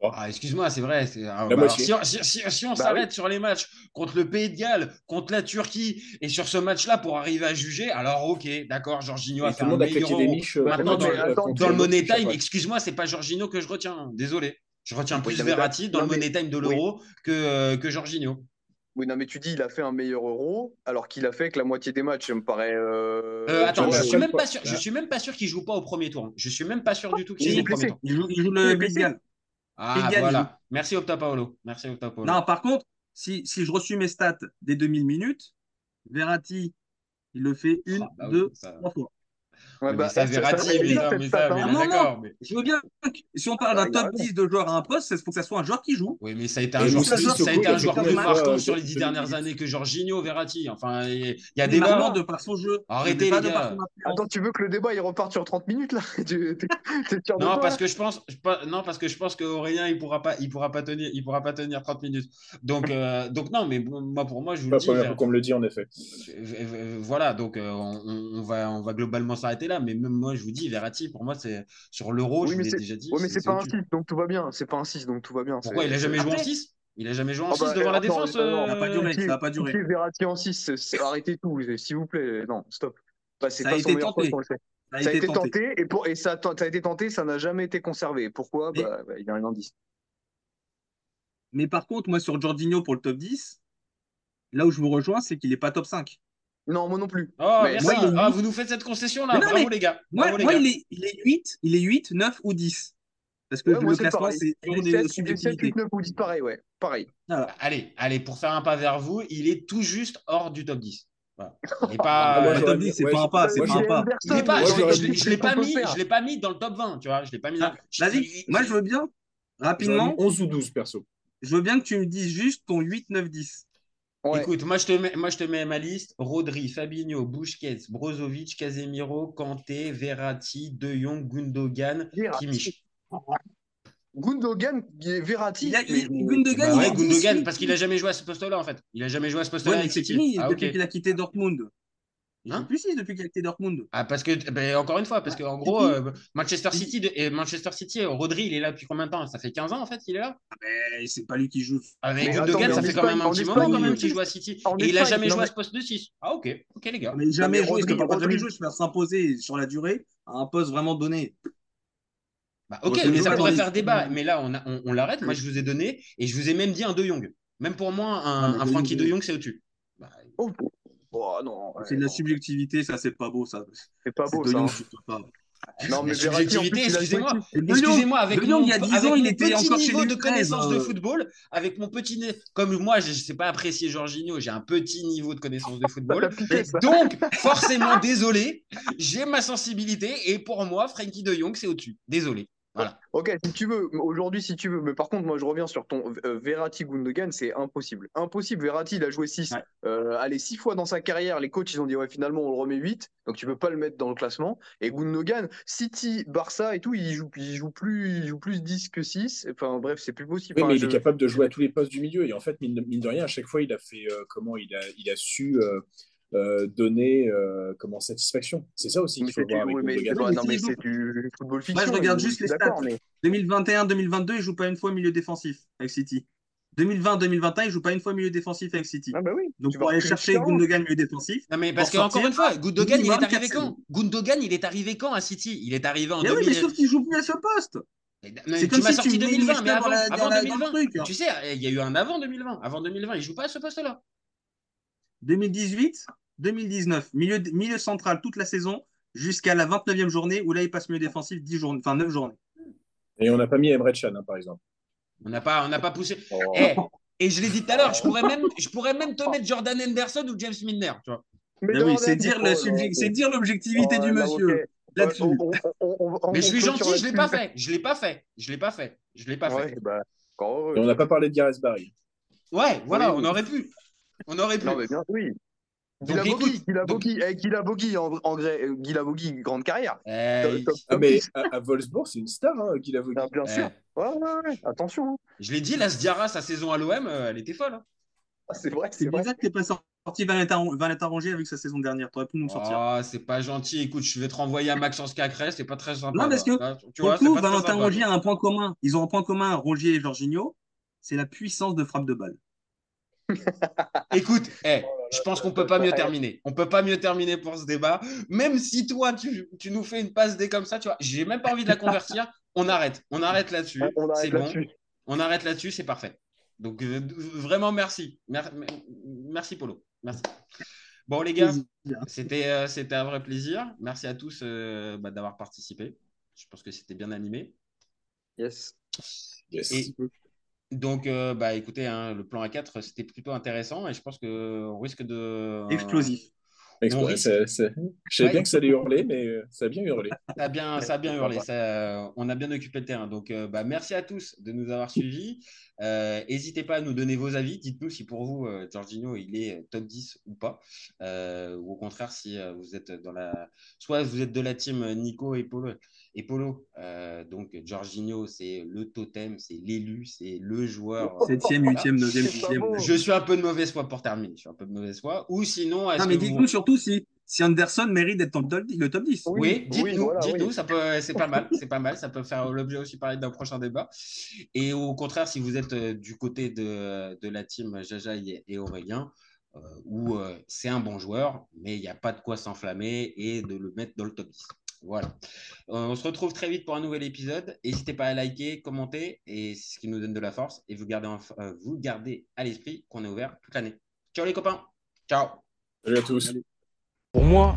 Ah, excuse-moi, c'est vrai. ah, La bah, moitié. alors, si, si- si- si on Bah s'arrête sur les matchs contre le Pays de Galles, contre la Turquie, et sur ce match-là pour arriver à juger, alors ok, d'accord, Jorginho a fait un meilleur euro. miches. euh, Maintenant, contre- dans, le- dans Money Time, excuse-moi, c'est pas Jorginho que je retiens. Désolé. Je retiens plus Verratti dans non, le mais- Money Time de oui. l'Euro que, euh, que Jorginho. Oui, non, mais tu dis il a fait un meilleur euro, alors qu'il a fait que la moitié des matchs, ça me paraît. euh, Euh, attends, je suis même pas sûr. Je suis même pas sûr qu'il joue pas au premier tour. hein. Je suis même pas sûr du tout qu'il Il joue au premier tour. Il joue, il joue le Pays de. Galles. Ah voilà. Merci Octa Paolo. Merci. Non, par contre, si, si je reçus mes stats des 2000 minutes, Verratti, il le fait une, Ah, bah oui, deux, ça- trois fois. Ouais, Mais bah, ça, Verratti, mais non, ça- mais ça- ça- mais non, d'accord. non, mais- je veux bien. Si on parle d'un top raison. 10 de joueurs à un poste, il faut que ça soit un joueur qui joue. Oui, mais ça a été un joueur plus, ça a été un joueur marquant euh, sur les dix de dernières années que Jorginho, Verratti. Enfin, il y a- vraiment hein. de par son jeu. Arrêtez, pas les gars. Attends, tu veux que le débat il reparte sur 30 minutes là? Non, parce que je pense, pas- non, parce que je pense qu'Aurélien, il pourra pas, il pourra pas tenir, il pourra pas tenir 30 minutes. Donc, euh, donc non, mais bon, moi, pour moi, je vous Pas le la dis. première Ver- fois qu'on me le dit, en effet. Euh, Voilà, donc euh, on, on- on va, on va globalement s'arrêter là. Mais même moi, je vous dis, Verratti, pour moi, c'est sur l'euro, Oui, je l'ai c'est déjà dit. ouais, mais c'est- pas un au-dessus. 6, donc tout va bien. C'est pas un 6, donc tout va bien. Pourquoi il a jamais joué en Après- 6 Il a jamais joué en Ah 6 bah, devant la non, défense non, non, euh, Ça va pas Qui- ça va pas qui est Verratti en 6, c'est- c'est- arrêtez tout, s'il vous plaît. Non, stop. Bah, c'est Ça a pas son été meilleur tenté. poste. Ça a Ça a été été tenté. tenté, et, pour, et ça, a ça a été tenté, ça n'a jamais été conservé. Pourquoi? Mais- bah, bah, Il y a un indice. Mais par contre, moi, sur Jorginho pour le top 10, là où je vous rejoins, c'est qu'il n'est pas top 5. Non, moi non plus. Oh, Mais merci. moi, il est Ah, vous nous faites cette concession là. Mais non, Bravo mais les gars. Moi, Bravo, les moi gars. il, est, il, est 8, il est 8, 9 ou 10. Parce que Ouais, le classement, c'est toujours des 7, il est 7, subjectivités. 8, 9 ou 10, pareil, ouais. Pareil. Voilà. Allez, allez, pour faire un pas vers vous, il est tout juste hors du top 10. Voilà. Il n'est Ah, pas. moi, Le top mis- 10, c'est ouais, pas un je- pas, c'est moi, pas un j'ai- pas. Je l'ai pas, je l'ai- mis- je l'ai pas mis, faire. je l'ai pas mis dans le top 20, tu vois. Je l'ai pas mis. Ah, Vas-y, moi je veux bien, rapidement, mis 11 ou 12, perso. je veux bien que tu me dises juste ton 8, 9, 10. Ouais. Écoute, moi je, te mets, moi je te mets ma liste Rodri, Fabinho, Busquets, Brozovic, Casemiro, Kanté, Verratti, De Jong, Gundogan, Verratti. Kimmich. Gundogan, Verratti. Il a- il- mais- Gundogan, Bah il ouais, est 10, Gundogan, parce qu'il a jamais joué à ce poste-là en fait. Il a jamais joué à ce poste-là Ouais, avec fini Ah, depuis qu'il a quitté Dortmund. Il Hein joue plus 6 depuis qu'il a quitté Dortmund. Ah, parce que, ben, encore une fois, parce qu'en gros, euh, Manchester City, de- et Manchester City, euh, Rodri, il est là depuis combien de temps? Ça fait 15 ans en fait qu'il est là? Mais c'est pas lui qui joue. Avec Mais Gundogan, ça en fait quand même un en petit moment quand même il- qu'il joue à City. en Et il a jamais non, joué à ce poste de 6. Ah, ok, ok les gars. Mais jamais mais joué, parce que jamais joué, se faire s'imposer sur la durée à un poste vraiment donné. Bah, ok, mais ça pourrait faire débat. Mais là, on, a- on, on l'arrête. Moi, je vous ai donné et je vous ai même dit un De Jong. Même pour moi, un, un Frankie De Jong, c'est au-dessus. Oh, non. ouais, C'est de la non. subjectivité, ça c'est pas beau ça. C'est pas beau De ça. Hein. je peux pas. Non, mais subjectivité, il a joué excusez-moi. Excusez-moi, avec De Jong, mon, il y a 10 avec ans, il était petit encore niveau de 13, connaissance de euh. football, avec mon petit nez, comme moi, je ne sais pas apprécier Jorginho, j'ai un petit niveau de connaissance de football. Donc, forcément, désolé, j'ai ma sensibilité et pour moi, Frankie de Jong, c'est au-dessus. Désolé. Voilà. Ok, si tu veux, aujourd'hui, si tu veux. Mais par contre, moi, je reviens sur ton euh, Verratti Gundogan, c'est impossible. Impossible. Verratti, il a joué 6. Ouais. allez, 6 fois dans sa carrière. Les coachs, ils ont dit, ouais, finalement, on le remet 8. Donc, tu peux pas le mettre dans le classement. Et Gundogan, City, Barça et tout, il joue, il joue, plus, il joue plus 10 que 6. Enfin, bref, c'est plus possible. Oui, Enfin, mais je- il est capable de jouer à tous les postes du milieu. Et en fait, mine de, mine de rien, à chaque fois, il a fait euh, comment il a, il a su euh, donner euh, comment satisfaction. C'est ça aussi qu'il faut du, voir avec oui, mais, non, mais c'est du football fiction. Moi je regarde juste les stats. d'accord, mais 2021-2022, il joue pas une fois milieu défensif avec City. 2020-2021, il joue pas une fois milieu défensif avec City. Ah bah oui. Donc tu pour aller chercher. Gundogan milieu défensif. Non, mais parce qu'encore sortir, une fois, Gundogan, il est arrivé quand? Gundogan, il est arrivé quand à City? Il est arrivé en Mais oui, 2000. mais sauf qu'il joue plus à ce poste. Mais C'est tu comme m'as si sorti tu mets 2020, mais avant, la- avant dans la- dans le 2020. truc. Tu sais, il y a eu un avant 2020. Avant 2020, il joue pas à ce poste-là. 2018, 2019, milieu, milieu central toute la saison jusqu'à la 29e journée où là il passe milieu défensif 10 journées, enfin 9 journées. Et on n'a pas mis Emre Can, hein, par exemple. On n'a pas, on n'a pas poussé. Oh. Eh, et je l'ai dit tout à l'heure, je pourrais même, je pourrais même te mettre Jordan Henderson ou James Milner. Tu vois. Mais Mais oui, c'est dire, l'objectivité Oh, du monsieur là-dessus. Mais je suis gentil, je l'ai pas fait. Je l'ai pas fait. Je l'ai pas fait. Je l'ai pas Ouais, fait. bah. Et on n'a pas parlé de Gareth Barry. Ouais, voilà, Oui, on oui. aurait pu. On aurait pu. Non, mais bien, oui. Donc, Guy écoute, Labogi, eh, Guy Labogi, en, euh, grande carrière. Eh, Top- top- Ah, top mais 10. à, à Wolfsburg, c'est une star, hein, Guy Lavogui. Ah, bien eh, sûr. Ouais, ouais, ouais, attention. hein. Je l'ai dit, la Sdiara, sa saison à l'OM, euh, elle était folle. hein. Ah, c'est vrai, C'est bizarre que t'aies pas sorti Valentin Rongier avec sa saison dernière. T'aurais pu nous le sortir. Ah, c'est pas gentil. Écoute, je vais te renvoyer à Maxence Cacré, c'est pas très sympa. Non, parce que, Là, tu Pour vois, coup, Valentin. Rongier a un point commun. Ils ont un point commun, Rongier et Jorginho. C'est la puissance de frappe de balle. Écoute, eh, Oh je pense qu'on peut pas mieux terminer. On peut pas mieux terminer pour ce débat. Même si toi, tu, tu nous fais une passe D comme ça, tu vois, j'ai même pas envie de la convertir. On arrête. On arrête là-dessus. On- on arrête C'est bon. là-dessus. On arrête là-dessus, c'est parfait. Donc, euh, vraiment, merci. Mer- merci, Polo. Merci. Bon, les gars, c'était euh, c'était un vrai plaisir. Merci à tous euh, bah, d'avoir participé. Je pense que c'était bien animé. Yes. Yes. Et donc, euh, bah, écoutez, hein, le plan A4, c'était plutôt intéressant et je pense qu'on risque de. Explosif. Risque- c'est- c'est- Je savais Ouais. bien que ça allait hurler, mais euh, ça a bien hurlé. Ça a bien, ça a bien hurlé. Ça, euh, on a bien occupé le terrain. Donc, euh, bah, merci à tous de nous avoir suivis. Euh, N'hésitez pas à nous donner vos avis. Dites-nous si pour vous, euh, Jorginho, il est top 10 ou pas. Euh, ou au contraire, si euh, vous êtes dans la. Soit vous êtes de la team Nico et Polo. Et Polo. Euh, donc, Jorginho, c'est le totem, c'est l'élu, c'est le joueur. euh, Septième, voilà. huitième, neuvième, dixième. Je suis un peu de mauvaise foi pour terminer. Je suis un peu de mauvaise foi. Ou sinon, est-ce Non, mais vous- dites-nous surtout si, si Anderson mérite d'être dans le top 10. Le top 10. oui, dites-nous, dites-nous, ça peut, c'est pas mal, c'est pas mal, ça peut faire l'objet aussi parler d'un prochain débat. Et au contraire, si vous êtes euh, du côté de, de la team Jaja et et Aurélien, euh, où euh, c'est un bon joueur, mais il n'y a pas de quoi s'enflammer et de le mettre dans le top 10. Voilà. Euh, on se retrouve très vite pour un nouvel épisode. N'hésitez pas à liker, commenter, et c'est ce qui nous donne de la force. Et vous gardez, en- euh, vous gardez à l'esprit qu'on est ouvert toute l'année. Ciao les copains. Ciao. Salut à tous. Pour moi,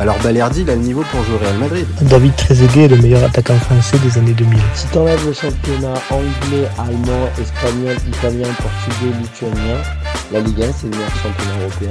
alors Balerdi il a le niveau pour jouer au Real Madrid. David Trezeguet est le meilleur attaquant français des années 2000. Si t'enlèves le championnat anglais, allemand, espagnol, italien, portugais, lituanien, la Ligue 1 c'est le meilleur championnat européen.